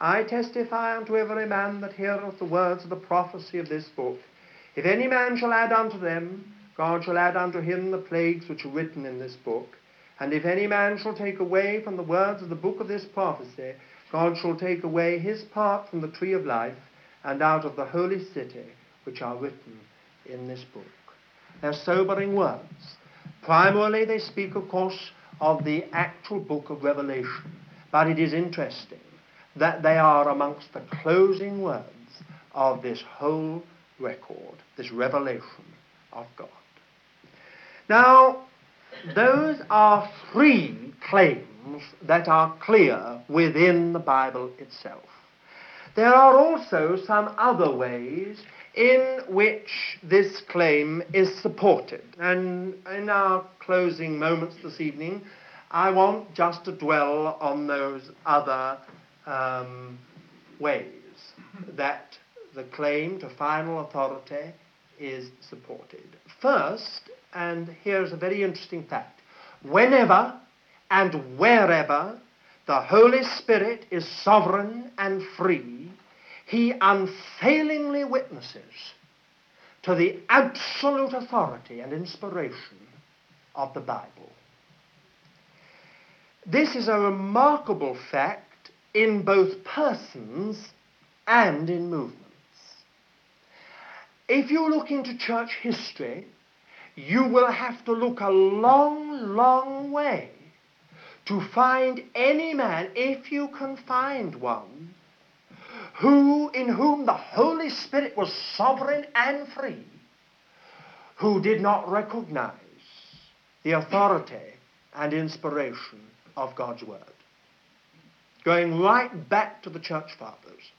Speaker 1: I testify unto every man that heareth the words of the prophecy of this book if any man shall add unto them, God shall add unto him the plagues which are written in this book. And if any man shall take away from the words of the book of this prophecy, God shall take away his part from the tree of life and out of the holy city which are written in this book. They're sobering words. Primarily, they speak, of course, of the actual book of Revelation. But it is interesting that they are amongst the closing words of this whole record, this revelation of God. Now, those are three claims that are clear within the Bible itself. There are also some other ways in which this claim is supported. And in our closing moments this evening, I want just to dwell on those other um, ways that the claim to final authority is supported. First, and here's a very interesting fact whenever and wherever the Holy Spirit is sovereign and free, he unfailingly witnesses to the absolute authority and inspiration of the Bible. This is a remarkable fact in both persons and in movements. If you look into church history, you will have to look a long, long way to find any man, if you can find one, who in whom the Holy Spirit was sovereign and free, who did not recognize the authority and inspiration of God's Word. Going right back to the church fathers.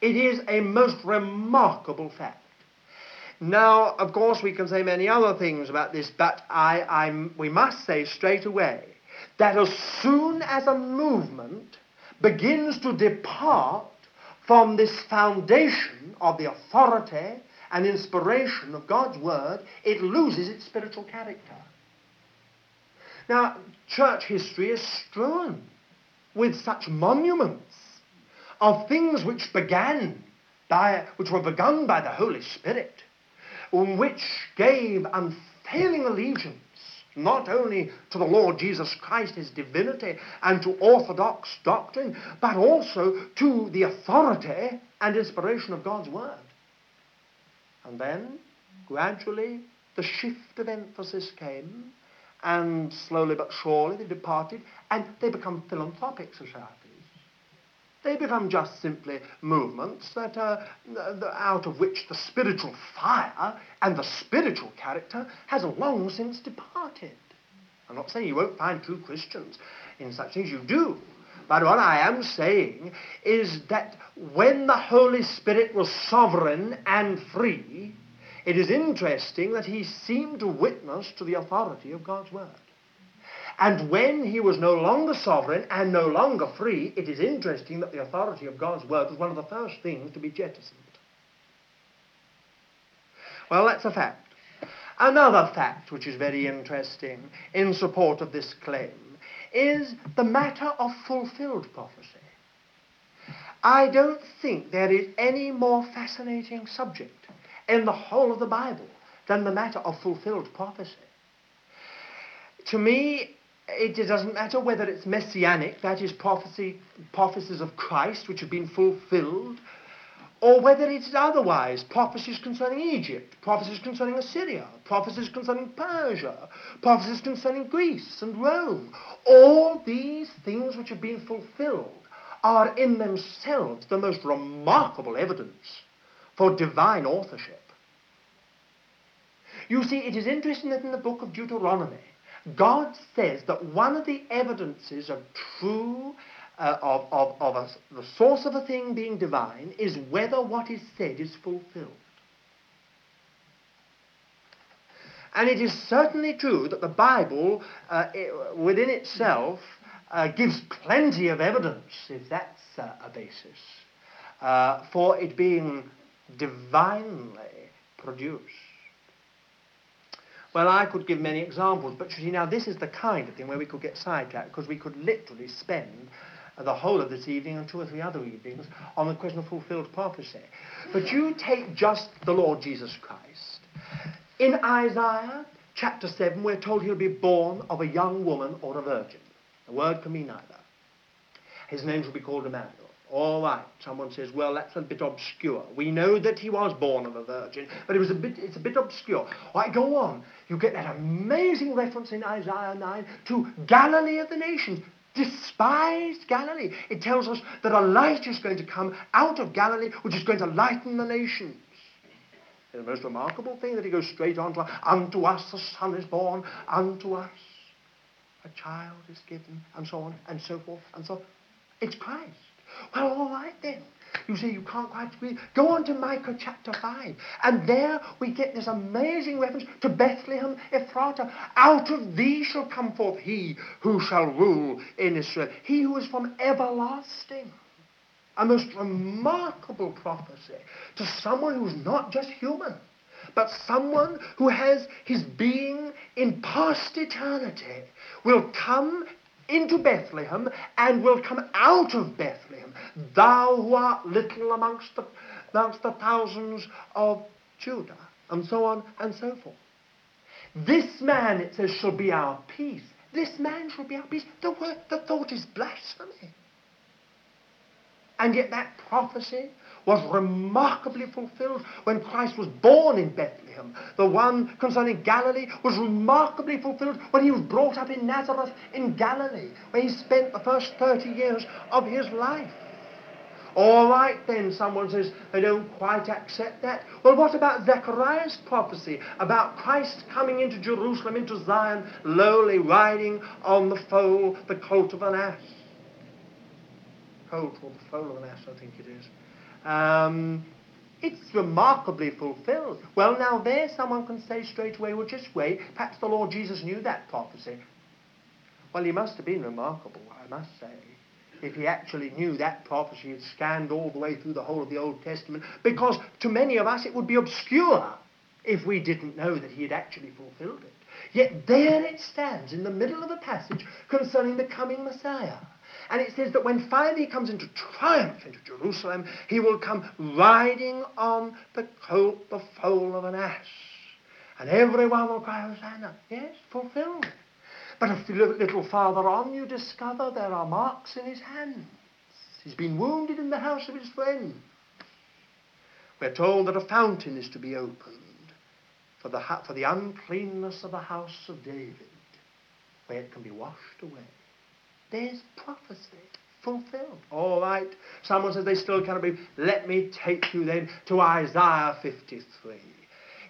Speaker 1: It is a most remarkable fact. Now, of course, we can say many other things about this, but I, I'm, we must say straight away that as soon as a movement begins to depart from this foundation of the authority and inspiration of God's Word, it loses its spiritual character. Now, church history is strewn with such monuments of things which began by, which were begun by the Holy Spirit, which gave unfailing allegiance not only to the Lord Jesus Christ, his divinity, and to orthodox doctrine, but also to the authority and inspiration of God's Word. And then, gradually, the shift of emphasis came, and slowly but surely they departed, and they become philanthropic societies. They become just simply movements that uh, are, out of which the spiritual fire and the spiritual character has long since departed. I'm not saying you won't find true Christians in such things. You do. But what I am saying is that when the Holy Spirit was sovereign and free, it is interesting that he seemed to witness to the authority of God's Word. And when he was no longer sovereign and no longer free, it is interesting that the authority of God's Word was one of the first things to be jettisoned. Well, that's a fact. Another fact which is very interesting in support of this claim is the matter of fulfilled prophecy. I don't think there is any more fascinating subject in the whole of the Bible than the matter of fulfilled prophecy. To me, it doesn't matter whether it's messianic, that is prophecy, prophecies of Christ which have been fulfilled, or whether it's otherwise, prophecies concerning Egypt, prophecies concerning Assyria, prophecies concerning Persia, prophecies concerning Greece and Rome. All these things which have been fulfilled are in themselves the most remarkable evidence for divine authorship. You see, it is interesting that in the book of Deuteronomy, God says that one of the evidences of true uh, of, of, of a, the source of a thing being divine is whether what is said is fulfilled. And it is certainly true that the Bible, uh, it, within itself, uh, gives plenty of evidence, if that's uh, a basis, uh, for it being divinely produced. Well, I could give many examples, but you see, now this is the kind of thing where we could get sidetracked, because we could literally spend the whole of this evening and two or three other evenings on the question of fulfilled prophecy. But you take just the Lord Jesus Christ. In Isaiah chapter 7, we're told he'll be born of a young woman or a virgin. The word can mean either. His name shall be called Emmanuel. All right, someone says, well, that's a bit obscure. We know that he was born of a virgin, but it was a bit, it's a bit obscure. All right, go on. You get that amazing reference in Isaiah 9 to Galilee of the nations despised Galilee. It tells us that a light is going to come out of Galilee which is going to lighten the nations. It's the most remarkable thing that he goes straight on to, unto us the son is born, unto us a child is given, and so on, and so forth, and so on. It's Christ. Well, all right then. You say you can't quite read. Go on to Micah chapter 5. And there we get this amazing reference to Bethlehem Ephratah. Out of thee shall come forth he who shall rule in Israel. He who is from everlasting. A most remarkable prophecy to someone who's not just human, but someone who has his being in past eternity will come into Bethlehem and will come out of Bethlehem. Thou who art little amongst the, amongst the thousands of Judah. And so on and so forth. This man, it says, shall be our peace. This man shall be our peace. The, word, the thought is blasphemy. And yet that prophecy was remarkably fulfilled when Christ was born in Bethlehem. The one concerning Galilee was remarkably fulfilled when he was brought up in Nazareth in Galilee, where he spent the first 30 years of his life. All right then, someone says they don't quite accept that. Well, what about Zechariah's prophecy about Christ coming into Jerusalem, into Zion, lowly, riding on the foal, the colt of an ass? Colt or the foal of an ass, I think it is. Um, it's remarkably fulfilled. Well, now there someone can say straight away, well, just wait. Perhaps the Lord Jesus knew that prophecy. Well, he must have been remarkable, I must say, if he actually knew that prophecy had scanned all the way through the whole of the Old Testament, because to many of us it would be obscure if we didn't know that he had actually fulfilled it. Yet there it stands in the middle of a passage concerning the coming Messiah. And it says that when finally he comes into triumph into Jerusalem, he will come riding on the colt, the foal of an ass. And everyone will cry, Hosanna. Yes, fulfilled. But a little farther on, you discover there are marks in his hands. He's been wounded in the house of his friend. We're told that a fountain is to be opened for the, for the uncleanness of the house of David, where it can be washed away. There's prophecy fulfilled. All right. Someone says they still cannot believe. Let me take you then to Isaiah 53.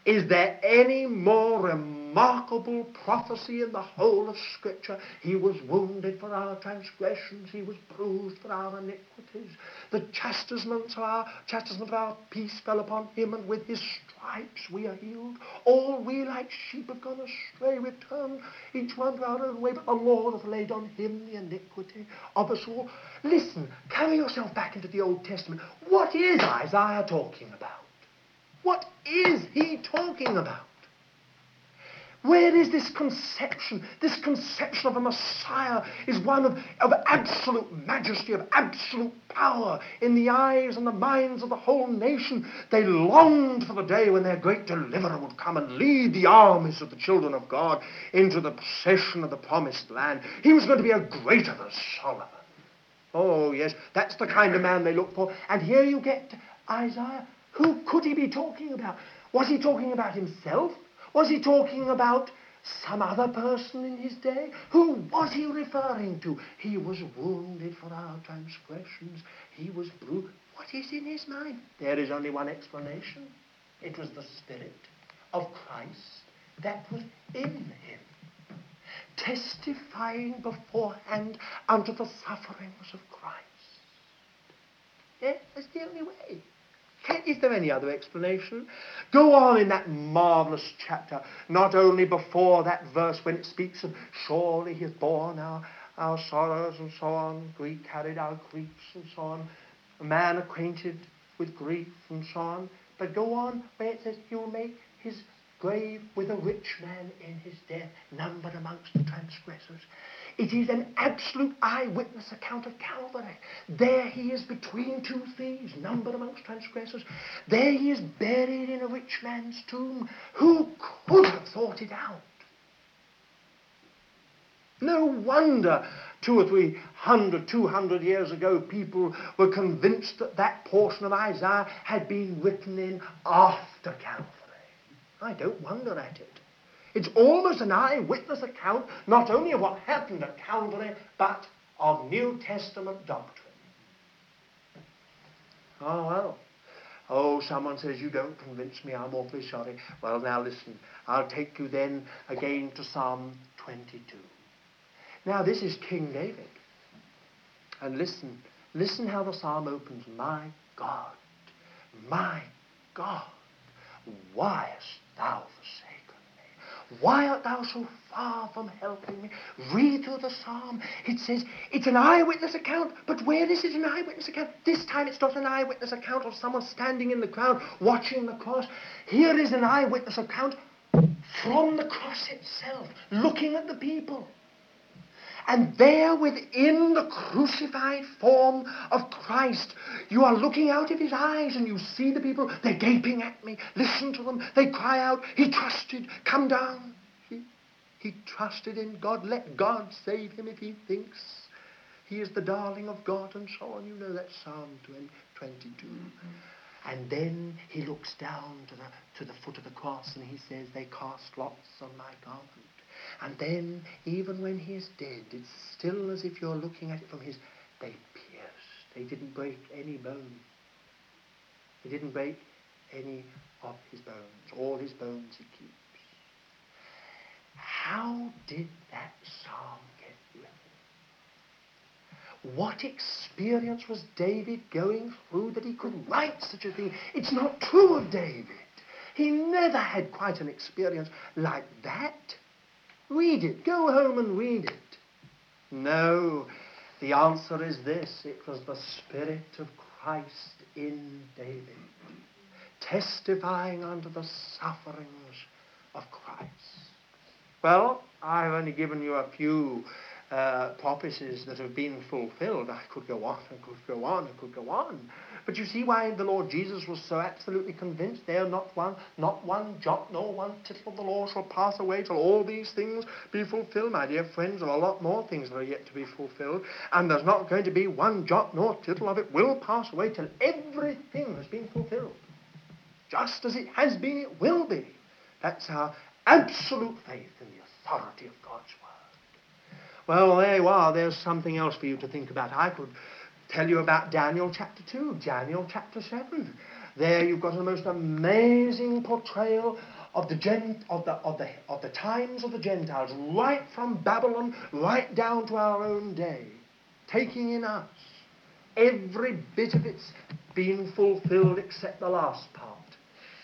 Speaker 1: Is there any more remarkable prophecy in the whole of Scripture? He was wounded for our transgressions, he was bruised for our iniquities. The chastisement of our chastisement of our peace fell upon him, and with his stripes we are healed. All we like sheep have gone astray, we turned each one to our own way, but the Lord hath laid on him the iniquity of us all. Listen, carry yourself back into the Old Testament. What is Isaiah talking about? What is he talking about? Where is this conception? This conception of a Messiah is one of, of absolute majesty, of absolute power in the eyes and the minds of the whole nation. They longed for the day when their great deliverer would come and lead the armies of the children of God into the possession of the promised land. He was going to be a greater than Solomon. Oh, yes, that's the kind of man they look for. And here you get Isaiah who could he be talking about? Was he talking about himself? Was he talking about some other person in his day? Who was he referring to? He was wounded for our transgressions. He was bruised. What is in his mind? There is only one explanation. It was the Spirit of Christ that was in him, testifying beforehand unto the sufferings of Christ. Yeah, that's the only way. Is there any other explanation? Go on in that marvellous chapter, not only before that verse when it speaks of surely he has borne our, our sorrows and so on, Greek carried our griefs and so on, a man acquainted with grief and so on. But go on where it says he will make his grave with a rich man in his death, numbered amongst the transgressors. It is an absolute eyewitness account of Calvary. There he is between two thieves, numbered amongst transgressors. There he is buried in a rich man's tomb. Who could have thought it out? No wonder two or three hundred, two hundred years ago, people were convinced that that portion of Isaiah had been written in after Calvary. I don't wonder at it. It's almost an eyewitness account, not only of what happened at Calvary, but of New Testament doctrine. Oh, well. Oh, someone says, you don't convince me, I'm awfully sorry. Well, now listen, I'll take you then again to Psalm 22. Now, this is King David. And listen, listen how the psalm opens. My God, my God, why hast thou forsaken? Me? Why art thou so far from helping me? Read through the psalm. It says it's an eyewitness account, but where is it an eyewitness account? This time it's not an eyewitness account of someone standing in the crowd watching the cross. Here is an eyewitness account from the cross itself, looking at the people. And there within the crucified form of Christ, you are looking out of his eyes and you see the people, they're gaping at me. Listen to them. They cry out, he trusted, come down. He, he trusted in God. Let God save him if he thinks he is the darling of God and so on. You know that Psalm 20, 22. And then he looks down to the, to the foot of the cross and he says, they cast lots on my garment. And then, even when he is dead, it's still as if you're looking at it from his. They pierced. They didn't break any bone. They didn't break any of his bones. All his bones he keeps. How did that psalm get written? What experience was David going through that he could write such a thing? It's not true of David. He never had quite an experience like that. Read it. Go home and read it. No, the answer is this. It was the Spirit of Christ in David, testifying unto the sufferings of Christ. Well, I've only given you a few uh, prophecies that have been fulfilled. I could go on, I could go on, I could go on. But you see why the Lord Jesus was so absolutely convinced there not one, not one jot nor one tittle of the law shall pass away till all these things be fulfilled. My dear friends, there are a lot more things that are yet to be fulfilled, and there's not going to be one jot nor tittle of it will pass away till everything has been fulfilled. Just as it has been, it will be. That's our absolute faith in the authority of God's word. Well, there you are. There's something else for you to think about. I could tell you about Daniel chapter 2, Daniel chapter 7. There you've got the most amazing portrayal of the, gent, of, the, of, the, of the times of the Gentiles, right from Babylon, right down to our own day, taking in us. Every bit of it's been fulfilled except the last part,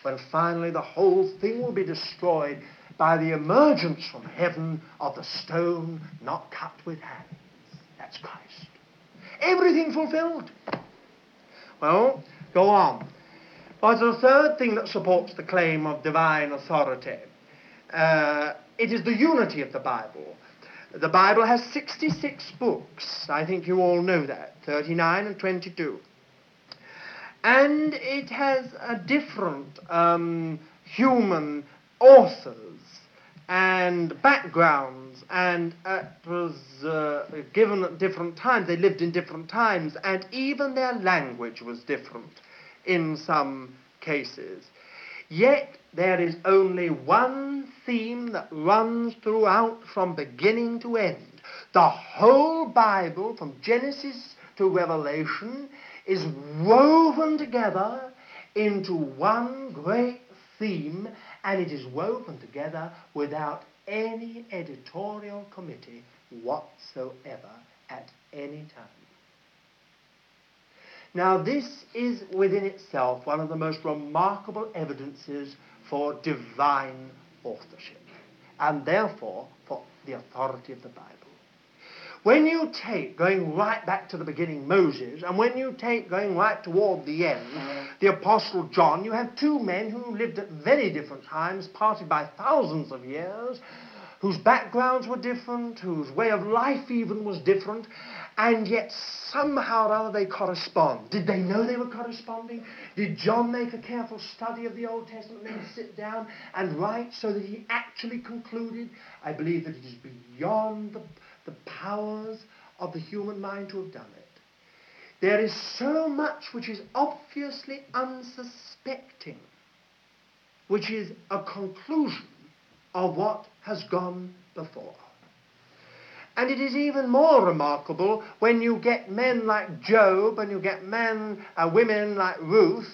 Speaker 1: when finally the whole thing will be destroyed by the emergence from heaven of the stone not cut with hands. That's Christ. Everything fulfilled. Well, go on. What's the third thing that supports the claim of divine authority? Uh, it is the unity of the Bible. The Bible has 66 books. I think you all know that. 39 and 22. And it has a different um, human authors and backgrounds, and it was uh, given at different times. They lived in different times, and even their language was different in some cases. Yet there is only one theme that runs throughout from beginning to end. The whole Bible, from Genesis to Revelation, is woven together into one great theme, and it is woven together without any editorial committee whatsoever at any time. Now, this is within itself one of the most remarkable evidences for divine authorship, and therefore for the authority of the Bible. When you take, going right back to the beginning, Moses, and when you take, going right toward the end, mm-hmm. the Apostle John, you have two men who lived at very different times, parted by thousands of years, whose backgrounds were different, whose way of life even was different, and yet somehow or other they correspond. Did they know they were corresponding? Did John make a careful study of the Old Testament and then sit down and write so that he actually concluded? I believe that it is beyond the the powers of the human mind to have done it. There is so much which is obviously unsuspecting, which is a conclusion of what has gone before. And it is even more remarkable when you get men like Job and you get men, uh, women like Ruth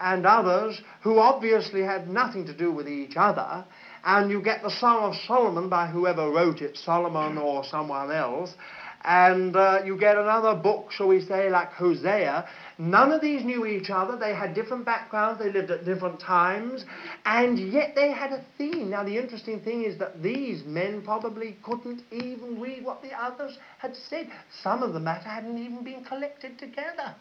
Speaker 1: and others who obviously had nothing to do with each other, and you get the Song of Solomon by whoever wrote it, Solomon or someone else, and uh, you get another book, shall we say, like Hosea. None of these knew each other. They had different backgrounds. They lived at different times. And yet they had a theme. Now, the interesting thing is that these men probably couldn't even read what the others had said. Some of the matter hadn't even been collected together.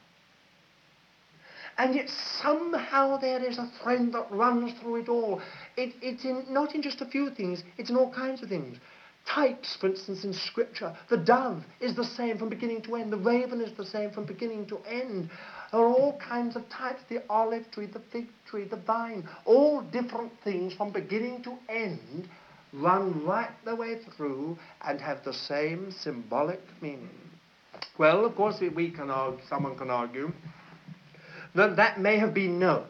Speaker 1: And yet somehow there is a thread that runs through it all. It, it's in, not in just a few things, it's in all kinds of things. types, for instance, in Scripture. The dove is the same from beginning to end. The raven is the same from beginning to end. There are all kinds of types. The olive tree, the fig tree, the vine. All different things from beginning to end run right the way through and have the same symbolic meaning. Well, of course, we can argue, someone can argue that that may have been known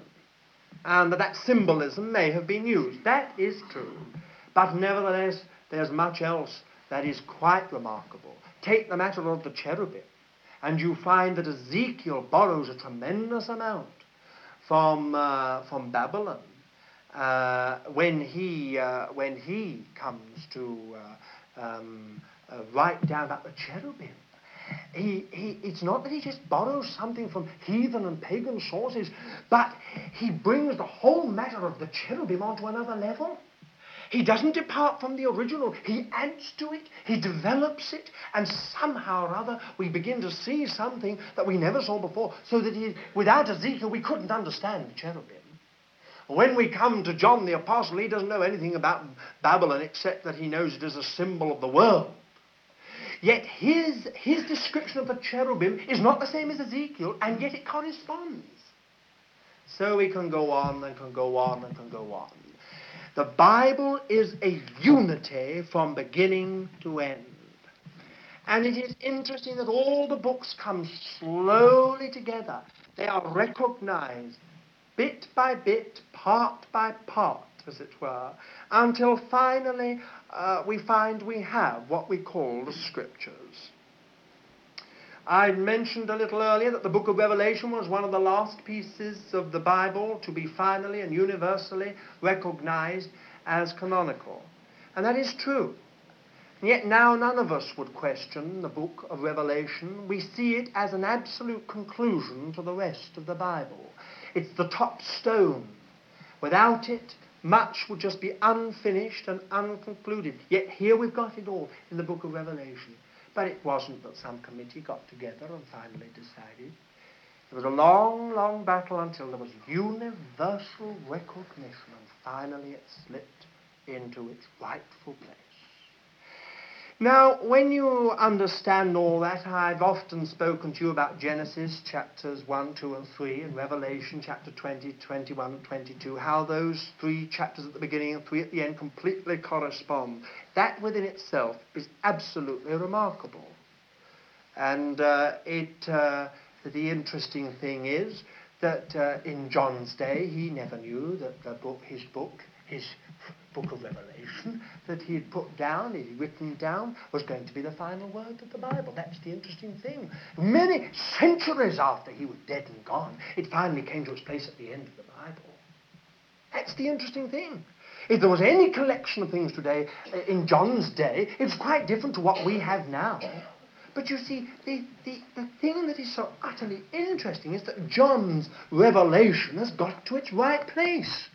Speaker 1: and that symbolism may have been used. That is true. But nevertheless, there's much else that is quite remarkable. Take the matter of the cherubim, and you find that Ezekiel borrows a tremendous amount from, uh, from Babylon uh, when, he, uh, when he comes to uh, um, uh, write down about the cherubim. He, he, it's not that he just borrows something from heathen and pagan sources, but he brings the whole matter of the cherubim onto another level. He doesn't depart from the original. He adds to it. He develops it. And somehow or other, we begin to see something that we never saw before. So that he, without Ezekiel, we couldn't understand the cherubim. When we come to John the Apostle, he doesn't know anything about Babylon except that he knows it is a symbol of the world. Yet his, his description of the cherubim is not the same as Ezekiel, and yet it corresponds. So we can go on and can go on and can go on. The Bible is a unity from beginning to end. And it is interesting that all the books come slowly together. They are recognized bit by bit, part by part, as it were, until finally uh, we find we have what we call the Scriptures. I mentioned a little earlier that the book of Revelation was one of the last pieces of the Bible to be finally and universally recognized as canonical. And that is true. And yet now none of us would question the book of Revelation. We see it as an absolute conclusion to the rest of the Bible. It's the top stone. Without it, much would just be unfinished and unconcluded. Yet here we've got it all in the book of Revelation. But it wasn't that some committee got together and finally decided. It was a long, long battle until there was universal recognition, and finally it slipped into its rightful place. Now, when you understand all that, I've often spoken to you about Genesis chapters 1, 2, and 3, and Revelation chapter 20, 21, and 22, how those three chapters at the beginning and three at the end completely correspond. That within itself is absolutely remarkable. And uh, it, uh, the interesting thing is that uh, in John's day, he never knew that the book, his book, his book of Revelation that he had put down, he had written down, was going to be the final word of the Bible. That's the interesting thing. Many centuries after he was dead and gone, it finally came to its place at the end of the Bible. That's the interesting thing. If there was any collection of things today uh, in John's day, it's quite different to what we have now. But you see, the, the, the thing that is so utterly interesting is that John's revelation has got to its right place.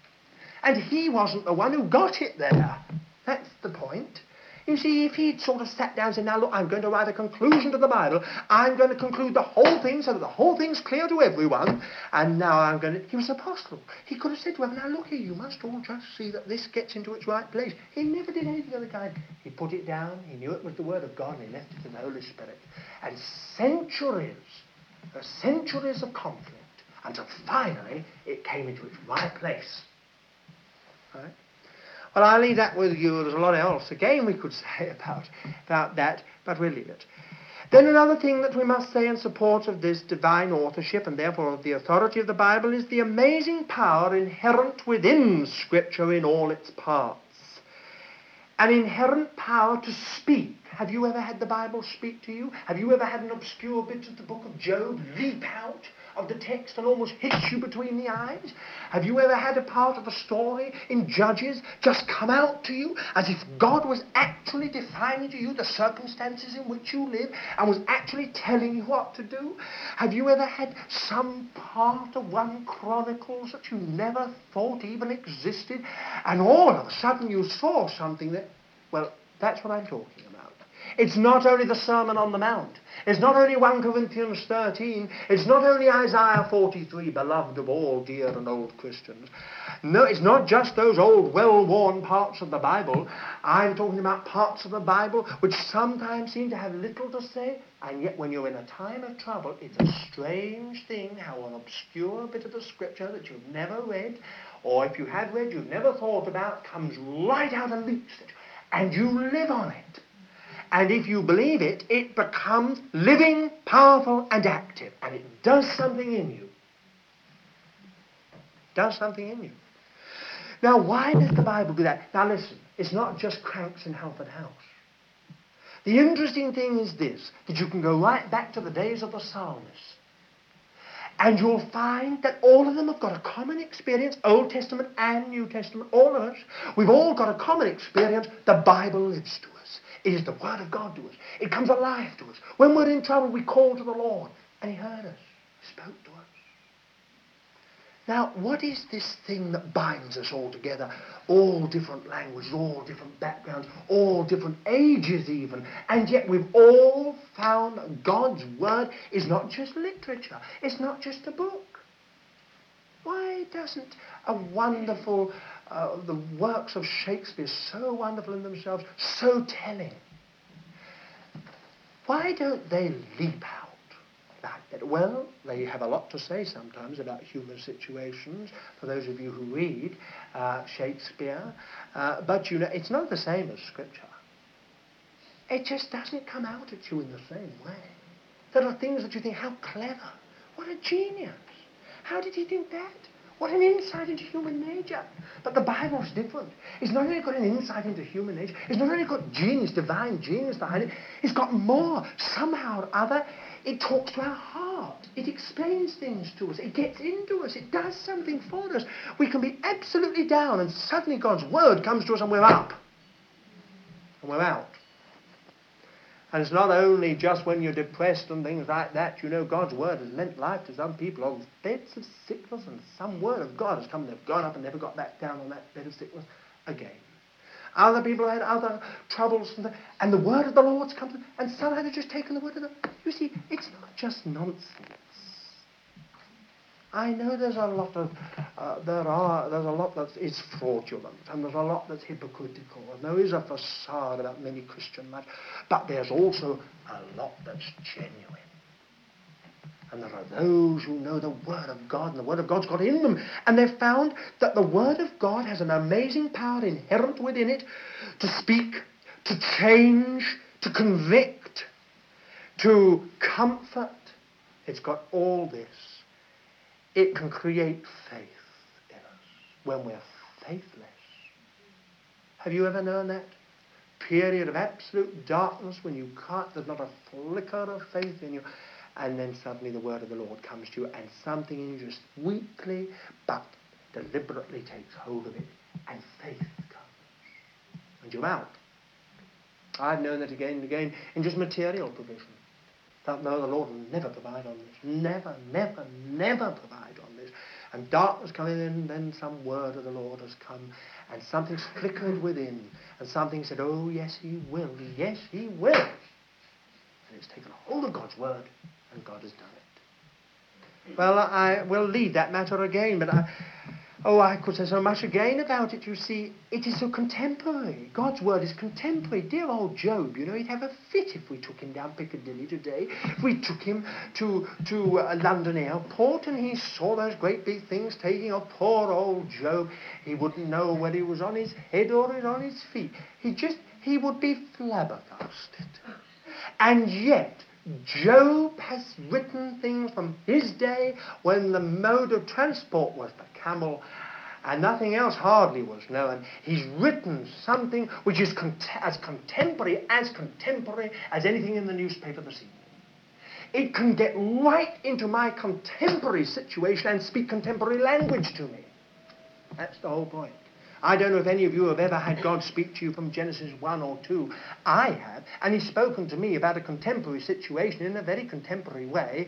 Speaker 1: And he wasn't the one who got it there. That's the point. You see, if he'd sort of sat down and said, now look, I'm going to write a conclusion to the Bible, I'm going to conclude the whole thing so that the whole thing's clear to everyone, and now I'm going to... He was apostle. He could have said to him, now look here, you must all just see that this gets into its right place. He never did anything of the kind. He put it down, he knew it was the Word of God, and he left it to the Holy Spirit. And centuries, uh, centuries of conflict, until finally it came into its right place. Right? Well, I'll leave that with you. There's a lot else, again, we could say about, about that, but we'll leave it. Then another thing that we must say in support of this divine authorship and therefore of the authority of the Bible is the amazing power inherent within Scripture in all its parts. An inherent power to speak. Have you ever had the Bible speak to you? Have you ever had an obscure bit of the book of Job leap out of the text and almost hits you between the eyes? Have you ever had a part of a story in Judges just come out to you as if God was actually defining to you the circumstances in which you live and was actually telling you what to do? Have you ever had some part of one Chronicles that you never thought even existed and all of a sudden you saw something that, well, that's what I'm talking about. It's not only the Sermon on the Mount. It's not only 1 Corinthians 13. It's not only Isaiah 43, beloved of all dear and old Christians. No, it's not just those old, well-worn parts of the Bible. I'm talking about parts of the Bible which sometimes seem to have little to say, and yet when you're in a time of trouble, it's a strange thing how an obscure bit of the Scripture that you've never read, or if you have read, you've never thought about, comes right out and leaps and you live on it. And if you believe it, it becomes living, powerful, and active. And it does something in you. Does something in you. Now, why does the Bible do that? Now, listen, it's not just cranks in Halford House. The interesting thing is this that you can go right back to the days of the psalmists. And you'll find that all of them have got a common experience, Old Testament and New Testament, all of us. We've all got a common experience. The Bible lives to. It is the Word of God to us. It comes alive to us. When we're in trouble, we call to the Lord, and He heard us, spoke to us. Now, what is this thing that binds us all together? All different languages, all different backgrounds, all different ages even. And yet we've all found God's Word is not just literature. It's not just a book. Why doesn't a wonderful uh, the works of Shakespeare, so wonderful in themselves, so telling. Why don't they leap out like that? Well, they have a lot to say sometimes about human situations, for those of you who read uh, Shakespeare, uh, but you know, it's not the same as Scripture. It just doesn't come out at you in the same way. There are things that you think, how clever, what a genius. How did he think that? What an insight into human nature. But the Bible's different. It's not only got an insight into human nature, it's not only got genius, divine genius behind it, it's got more. Somehow or other, it talks to our heart. It explains things to us. It gets into us. It does something for us. We can be absolutely down, and suddenly God's word comes to us, and we're up. And we're out. And it's not only just when you're depressed and things like that. You know, God's word has lent life to some people on beds of sickness, and some word of God has come and they've gone up and never got back down on that bed of sickness again. Other people had other troubles, and the, and the word of the Lord's come and some had just taken the word of the You see, it's not just nonsense. I know there's a lot of uh, there are there's a lot that is fraudulent and there's a lot that's hypocritical and there is a facade about many Christian lives, but there's also a lot that's genuine. And there are those who know the Word of God, and the Word of God's got in them. And they've found that the Word of God has an amazing power inherent within it to speak, to change, to convict, to comfort. It's got all this it can create faith in us when we're faithless. Have you ever known that? Period of absolute darkness when you can't, there's not a flicker of faith in you. And then suddenly the word of the Lord comes to you and something in you just weakly but deliberately takes hold of it and faith comes. And you're out. I've known that again and again in just material provision. That no, the Lord will never provide on this. Never, never, never provide on this. And darkness coming in, then some word of the Lord has come, and something's flickered within, and something said, Oh, yes, He will. Yes, He will. And it's taken hold of God's word, and God has done it. Well, I will leave that matter again, but I, Oh, I could say so much again about it. You see, it is so contemporary. God's word is contemporary. Dear old Job, you know, he'd have a fit if we took him down Piccadilly today. If we took him to, to uh, London airport and he saw those great big things taking off poor old Job, he wouldn't know whether he was on his head or on his feet. He just, he would be flabbergasted. And yet, Job has written things from his day when the mode of transport was the camel and nothing else hardly was known. He's written something which is cont- as contemporary, as contemporary as anything in the newspaper this evening. It can get right into my contemporary situation and speak contemporary language to me. That's the whole point. I don't know if any of you have ever had God speak to you from Genesis 1 or 2. I have, and He's spoken to me about a contemporary situation in a very contemporary way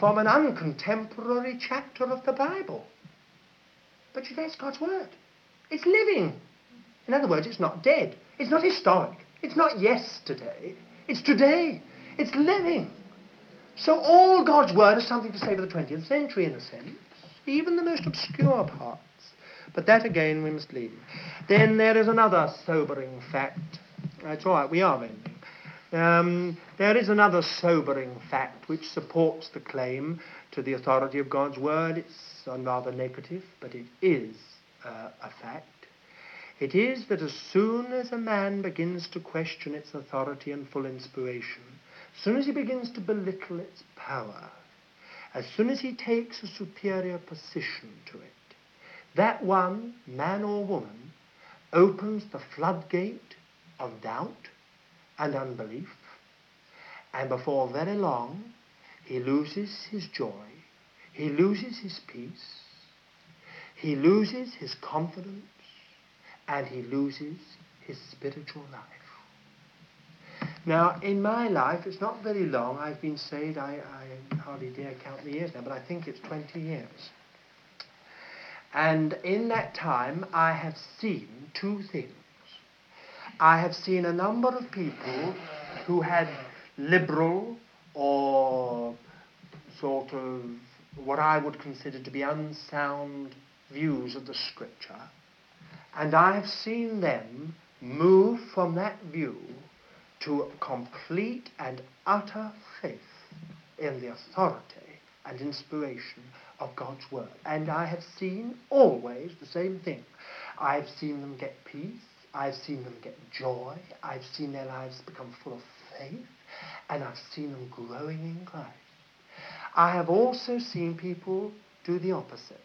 Speaker 1: from an uncontemporary chapter of the Bible. But that's God's Word. It's living. In other words, it's not dead. It's not historic. It's not yesterday. It's today. It's living. So all God's Word is something to say for the 20th century in a sense, even the most obscure parts. But that again we must leave. Then there is another sobering fact. That's right, we are ending. Um, there is another sobering fact which supports the claim to the authority of God's Word. It's rather negative, but it is uh, a fact. It is that as soon as a man begins to question its authority and full inspiration, as soon as he begins to belittle its power, as soon as he takes a superior position to it, that one, man or woman, opens the floodgate of doubt and unbelief, and before very long he loses his joy, he loses his peace, he loses his confidence, and he loses his spiritual life. Now, in my life, it's not very long. I've been saved, I, I hardly dare count the years now, but I think it's 20 years. And in that time, I have seen two things. I have seen a number of people who had liberal or sort of what I would consider to be unsound views of the scripture, and I have seen them move from that view to complete and utter faith in the authority and inspiration of God's Word. And I have seen always the same thing. I've seen them get peace. I've seen them get joy. I've seen their lives become full of faith. And I've seen them growing in Christ. I have also seen people do the opposite.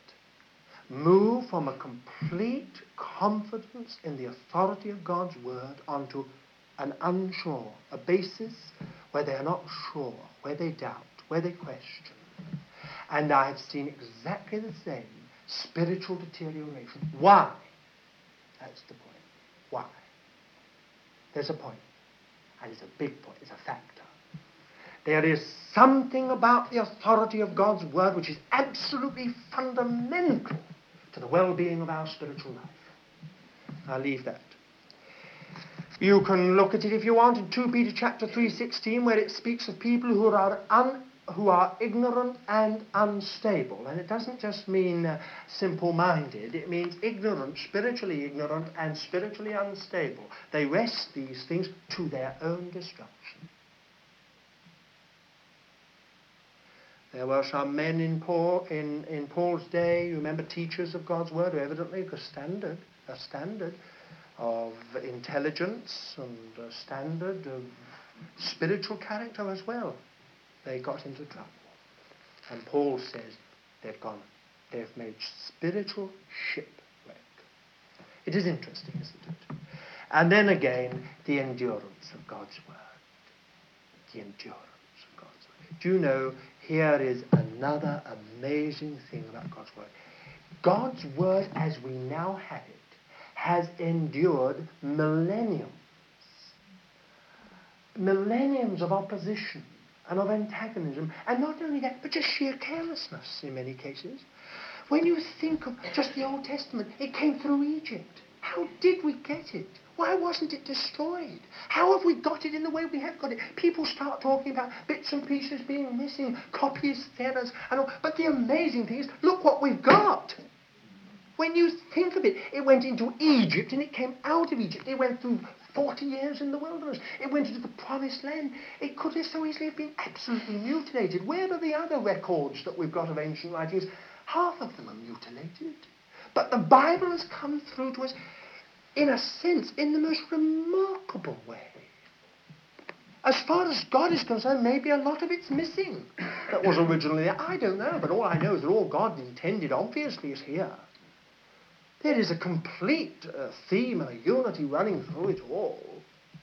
Speaker 1: Move from a complete confidence in the authority of God's Word onto an unsure, a basis where they are not sure, where they doubt, where they question. And I have seen exactly the same spiritual deterioration. Why? That's the point. Why? There's a point. And it's a big point. It's a factor. There is something about the authority of God's Word which is absolutely fundamental to the well-being of our spiritual life. I'll leave that. You can look at it if you want in 2 Peter chapter 3:16 where it speaks of people who are who are ignorant and unstable. And it doesn't just mean uh, simple-minded, it means ignorant, spiritually ignorant and spiritually unstable. They wrest these things to their own destruction. There were some men in, Paul, in, in Paul's day, you remember teachers of God's word, who evidently a standard, a standard of intelligence and a standard of spiritual character as well. They got into trouble. And Paul says they've gone, they've made spiritual shipwreck. It is interesting, isn't it? And then again, the endurance of God's word. The endurance of God's word. Do you know, here is another amazing thing about God's word. God's word as we now have it has endured millenniums. Millenniums of opposition and of antagonism. And not only that, but just sheer carelessness in many cases. When you think of just the Old Testament, it came through Egypt. How did we get it? Why wasn't it destroyed? How have we got it in the way we have got it? People start talking about bits and pieces being missing, copies, errors, and all. But the amazing thing is, look what we've got. When you think of it, it went into Egypt and it came out of Egypt. It went through 40 years in the wilderness. It went into the promised land. It could so easily have been absolutely mutilated. Where are the other records that we've got of ancient writings? Half of them are mutilated. But the Bible has come through to us, in a sense, in the most remarkable way. As far as God is concerned, maybe a lot of it's missing that was originally there. I don't know, but all I know is that all God intended, obviously, is here. There is a complete uh, theme and a unity running through it all.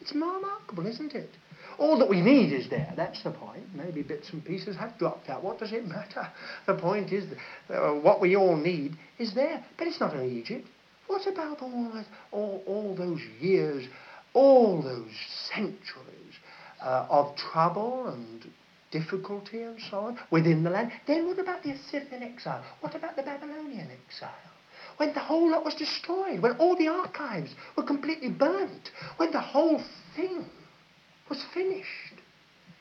Speaker 1: It's remarkable, isn't it? All that we need is there. That's the point. Maybe bits and pieces have dropped out. What does it matter? The point is uh, what we all need is there. But it's not only Egypt. What about all, that, all, all those years, all those centuries uh, of trouble and difficulty and so on within the land? Then what about the Assyrian exile? What about the Babylonian exile? When the whole lot was destroyed, when all the archives were completely burnt, when the whole thing
Speaker 2: was finished.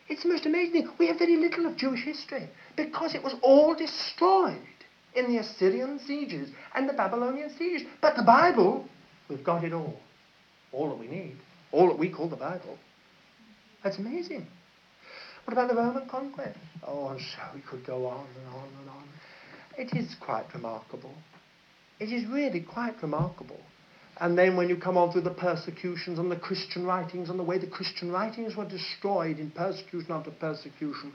Speaker 2: It's the most amazing thing. We have very little of Jewish history because it was all destroyed in the Assyrian sieges and the Babylonian sieges. But the Bible, we've got it all. All that we need. All that we call the Bible. That's amazing. What about the Roman conquest? Oh, and so we could go on and on and on. It is quite remarkable. It is really quite remarkable. And then when you come on through the persecutions and the Christian writings and the way the Christian writings were destroyed in persecution after persecution,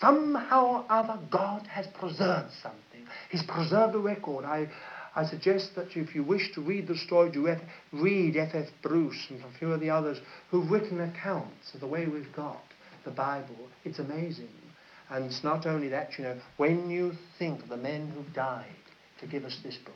Speaker 2: somehow or other God has preserved something. He's preserved a record. I, I suggest that if you wish to read the story, you read F. F. Bruce and a few of the others who've written accounts of the way we've got the Bible. It's amazing. And it's not only that, you know, when you think of the men who died to give us this book,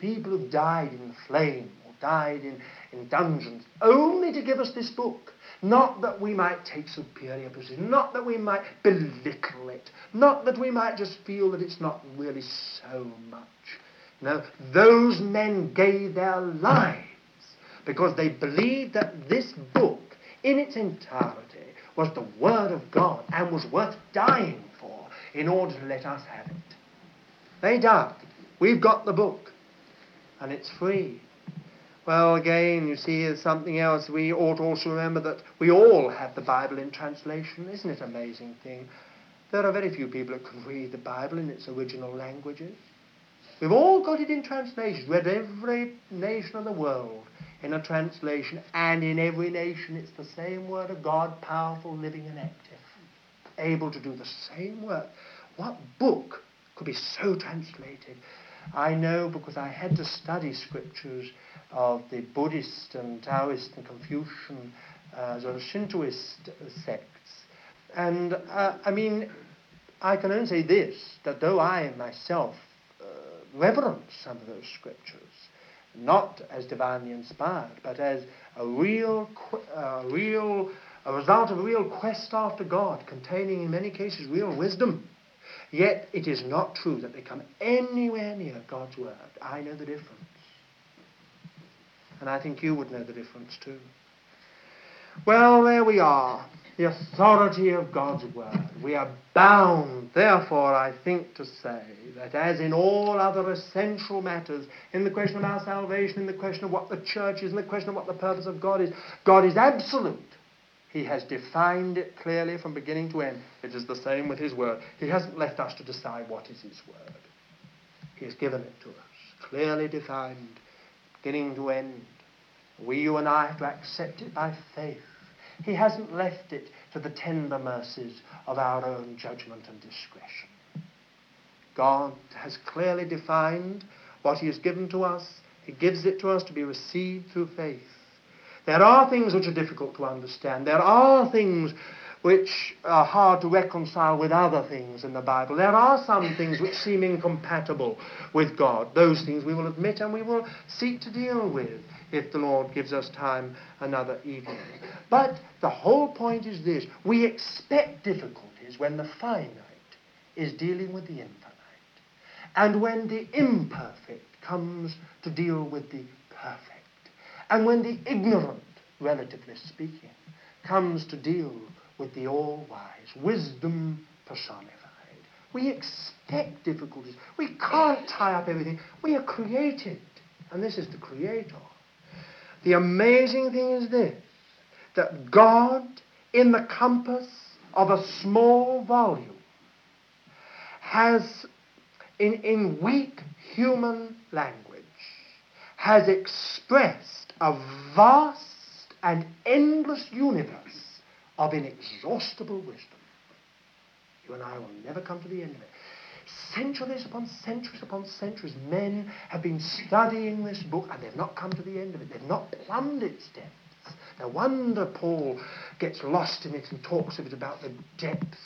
Speaker 2: people who've died in flame or died in, in dungeons only to give us this book. Not that we might take superior position, not that we might belittle it, not that we might just feel that it's not really so much. No, those men gave their lives because they believed that this book, in its entirety, was the Word of God and was worth dying for in order to let us have it. They died. We've got the book and it's free. Well, again, you see, there's something else. We ought also remember that we all have the Bible in translation. Isn't it an amazing thing? There are very few people that can read the Bible in its original languages. We've all got it in translation. Read every nation of the world in a translation, and in every nation it's the same Word of God, powerful, living, and active, able to do the same work. What book could be so translated? I know because I had to study scriptures of the Buddhist and Taoist and Confucian uh, well as Shintoist sects. And uh, I mean, I can only say this that though I myself uh, reverence some of those scriptures, not as divinely inspired, but as a real, uh, real, a result of a real quest after God, containing in many cases real wisdom. Yet it is not true that they come anywhere near God's Word. I know the difference. And I think you would know the difference too. Well, there we are. The authority of God's Word. We are bound, therefore, I think, to say that as in all other essential matters, in the question of our salvation, in the question of what the church is, in the question of what the purpose of God is, God is absolute. He has defined it clearly from beginning to end. It is the same with His Word. He hasn't left us to decide what is His Word. He has given it to us, clearly defined, beginning to end. We, you and I, have to accept it by faith. He hasn't left it to the tender mercies of our own judgment and discretion. God has clearly defined what He has given to us. He gives it to us to be received through faith. There are things which are difficult to understand. There are things which are hard to reconcile with other things in the Bible. There are some things which seem incompatible with God. Those things we will admit and we will seek to deal with if the Lord gives us time another evening. But the whole point is this we expect difficulties when the finite is dealing with the infinite, and when the imperfect comes to deal with the perfect, and when the ignorant, relatively speaking, comes to deal with the all wise, wisdom personified. We expect difficulties. We can't tie up everything. We are created, and this is the Creator. The amazing thing is this that God, in the compass of a small volume, has, in, in weak human language, has expressed a vast and endless universe of inexhaustible wisdom. You and I will never come to the end of it. Centuries upon centuries upon centuries, men have been studying this book and they've not come to the end of it. They've not plumbed its depths. No wonder Paul gets lost in it and talks of it about the depths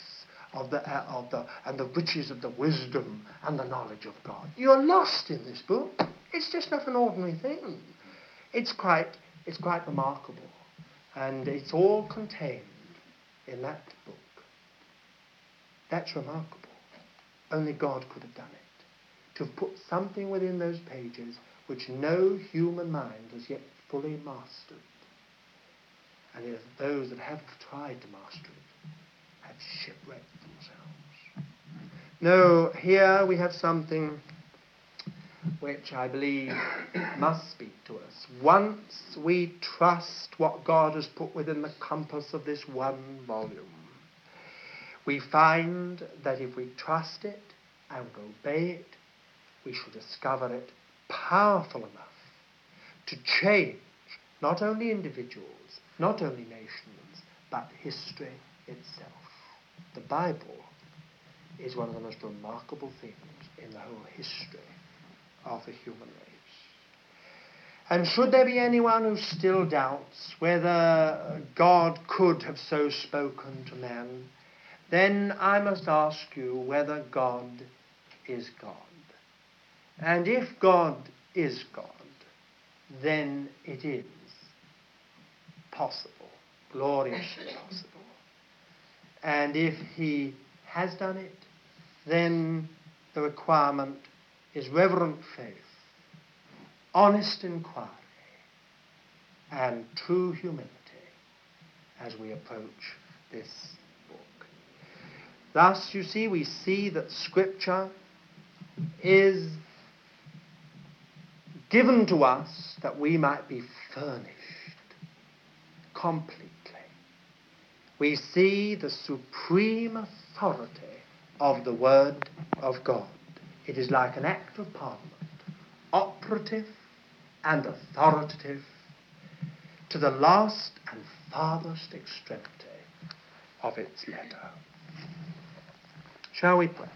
Speaker 2: of the, uh, of the, and the riches of the wisdom and the knowledge of God. You're lost in this book. It's just not an ordinary thing. It's quite, it's quite remarkable. And it's all contained in that book. That's remarkable. Only God could have done it. To have put something within those pages which no human mind has yet fully mastered. And those that have tried to master it have shipwrecked themselves. No, here we have something which I believe must speak to us. Once we trust what God has put within the compass of this one volume, we find that if we trust it and obey it, we shall discover it powerful enough to change not only individuals, not only nations, but history itself. The Bible is one of the most remarkable things in the whole history of the human race. And should there be anyone who still doubts whether God could have so spoken to man, then I must ask you whether God is God. And if God is God, then it is possible, gloriously possible. And if he has done it, then the requirement is reverent faith, honest inquiry, and true humility as we approach this book. Thus, you see, we see that Scripture is given to us that we might be furnished completely. We see the supreme authority of the Word of God. It is like an act of Parliament, operative and authoritative to the last and farthest extremity of its letter. Shall we pray?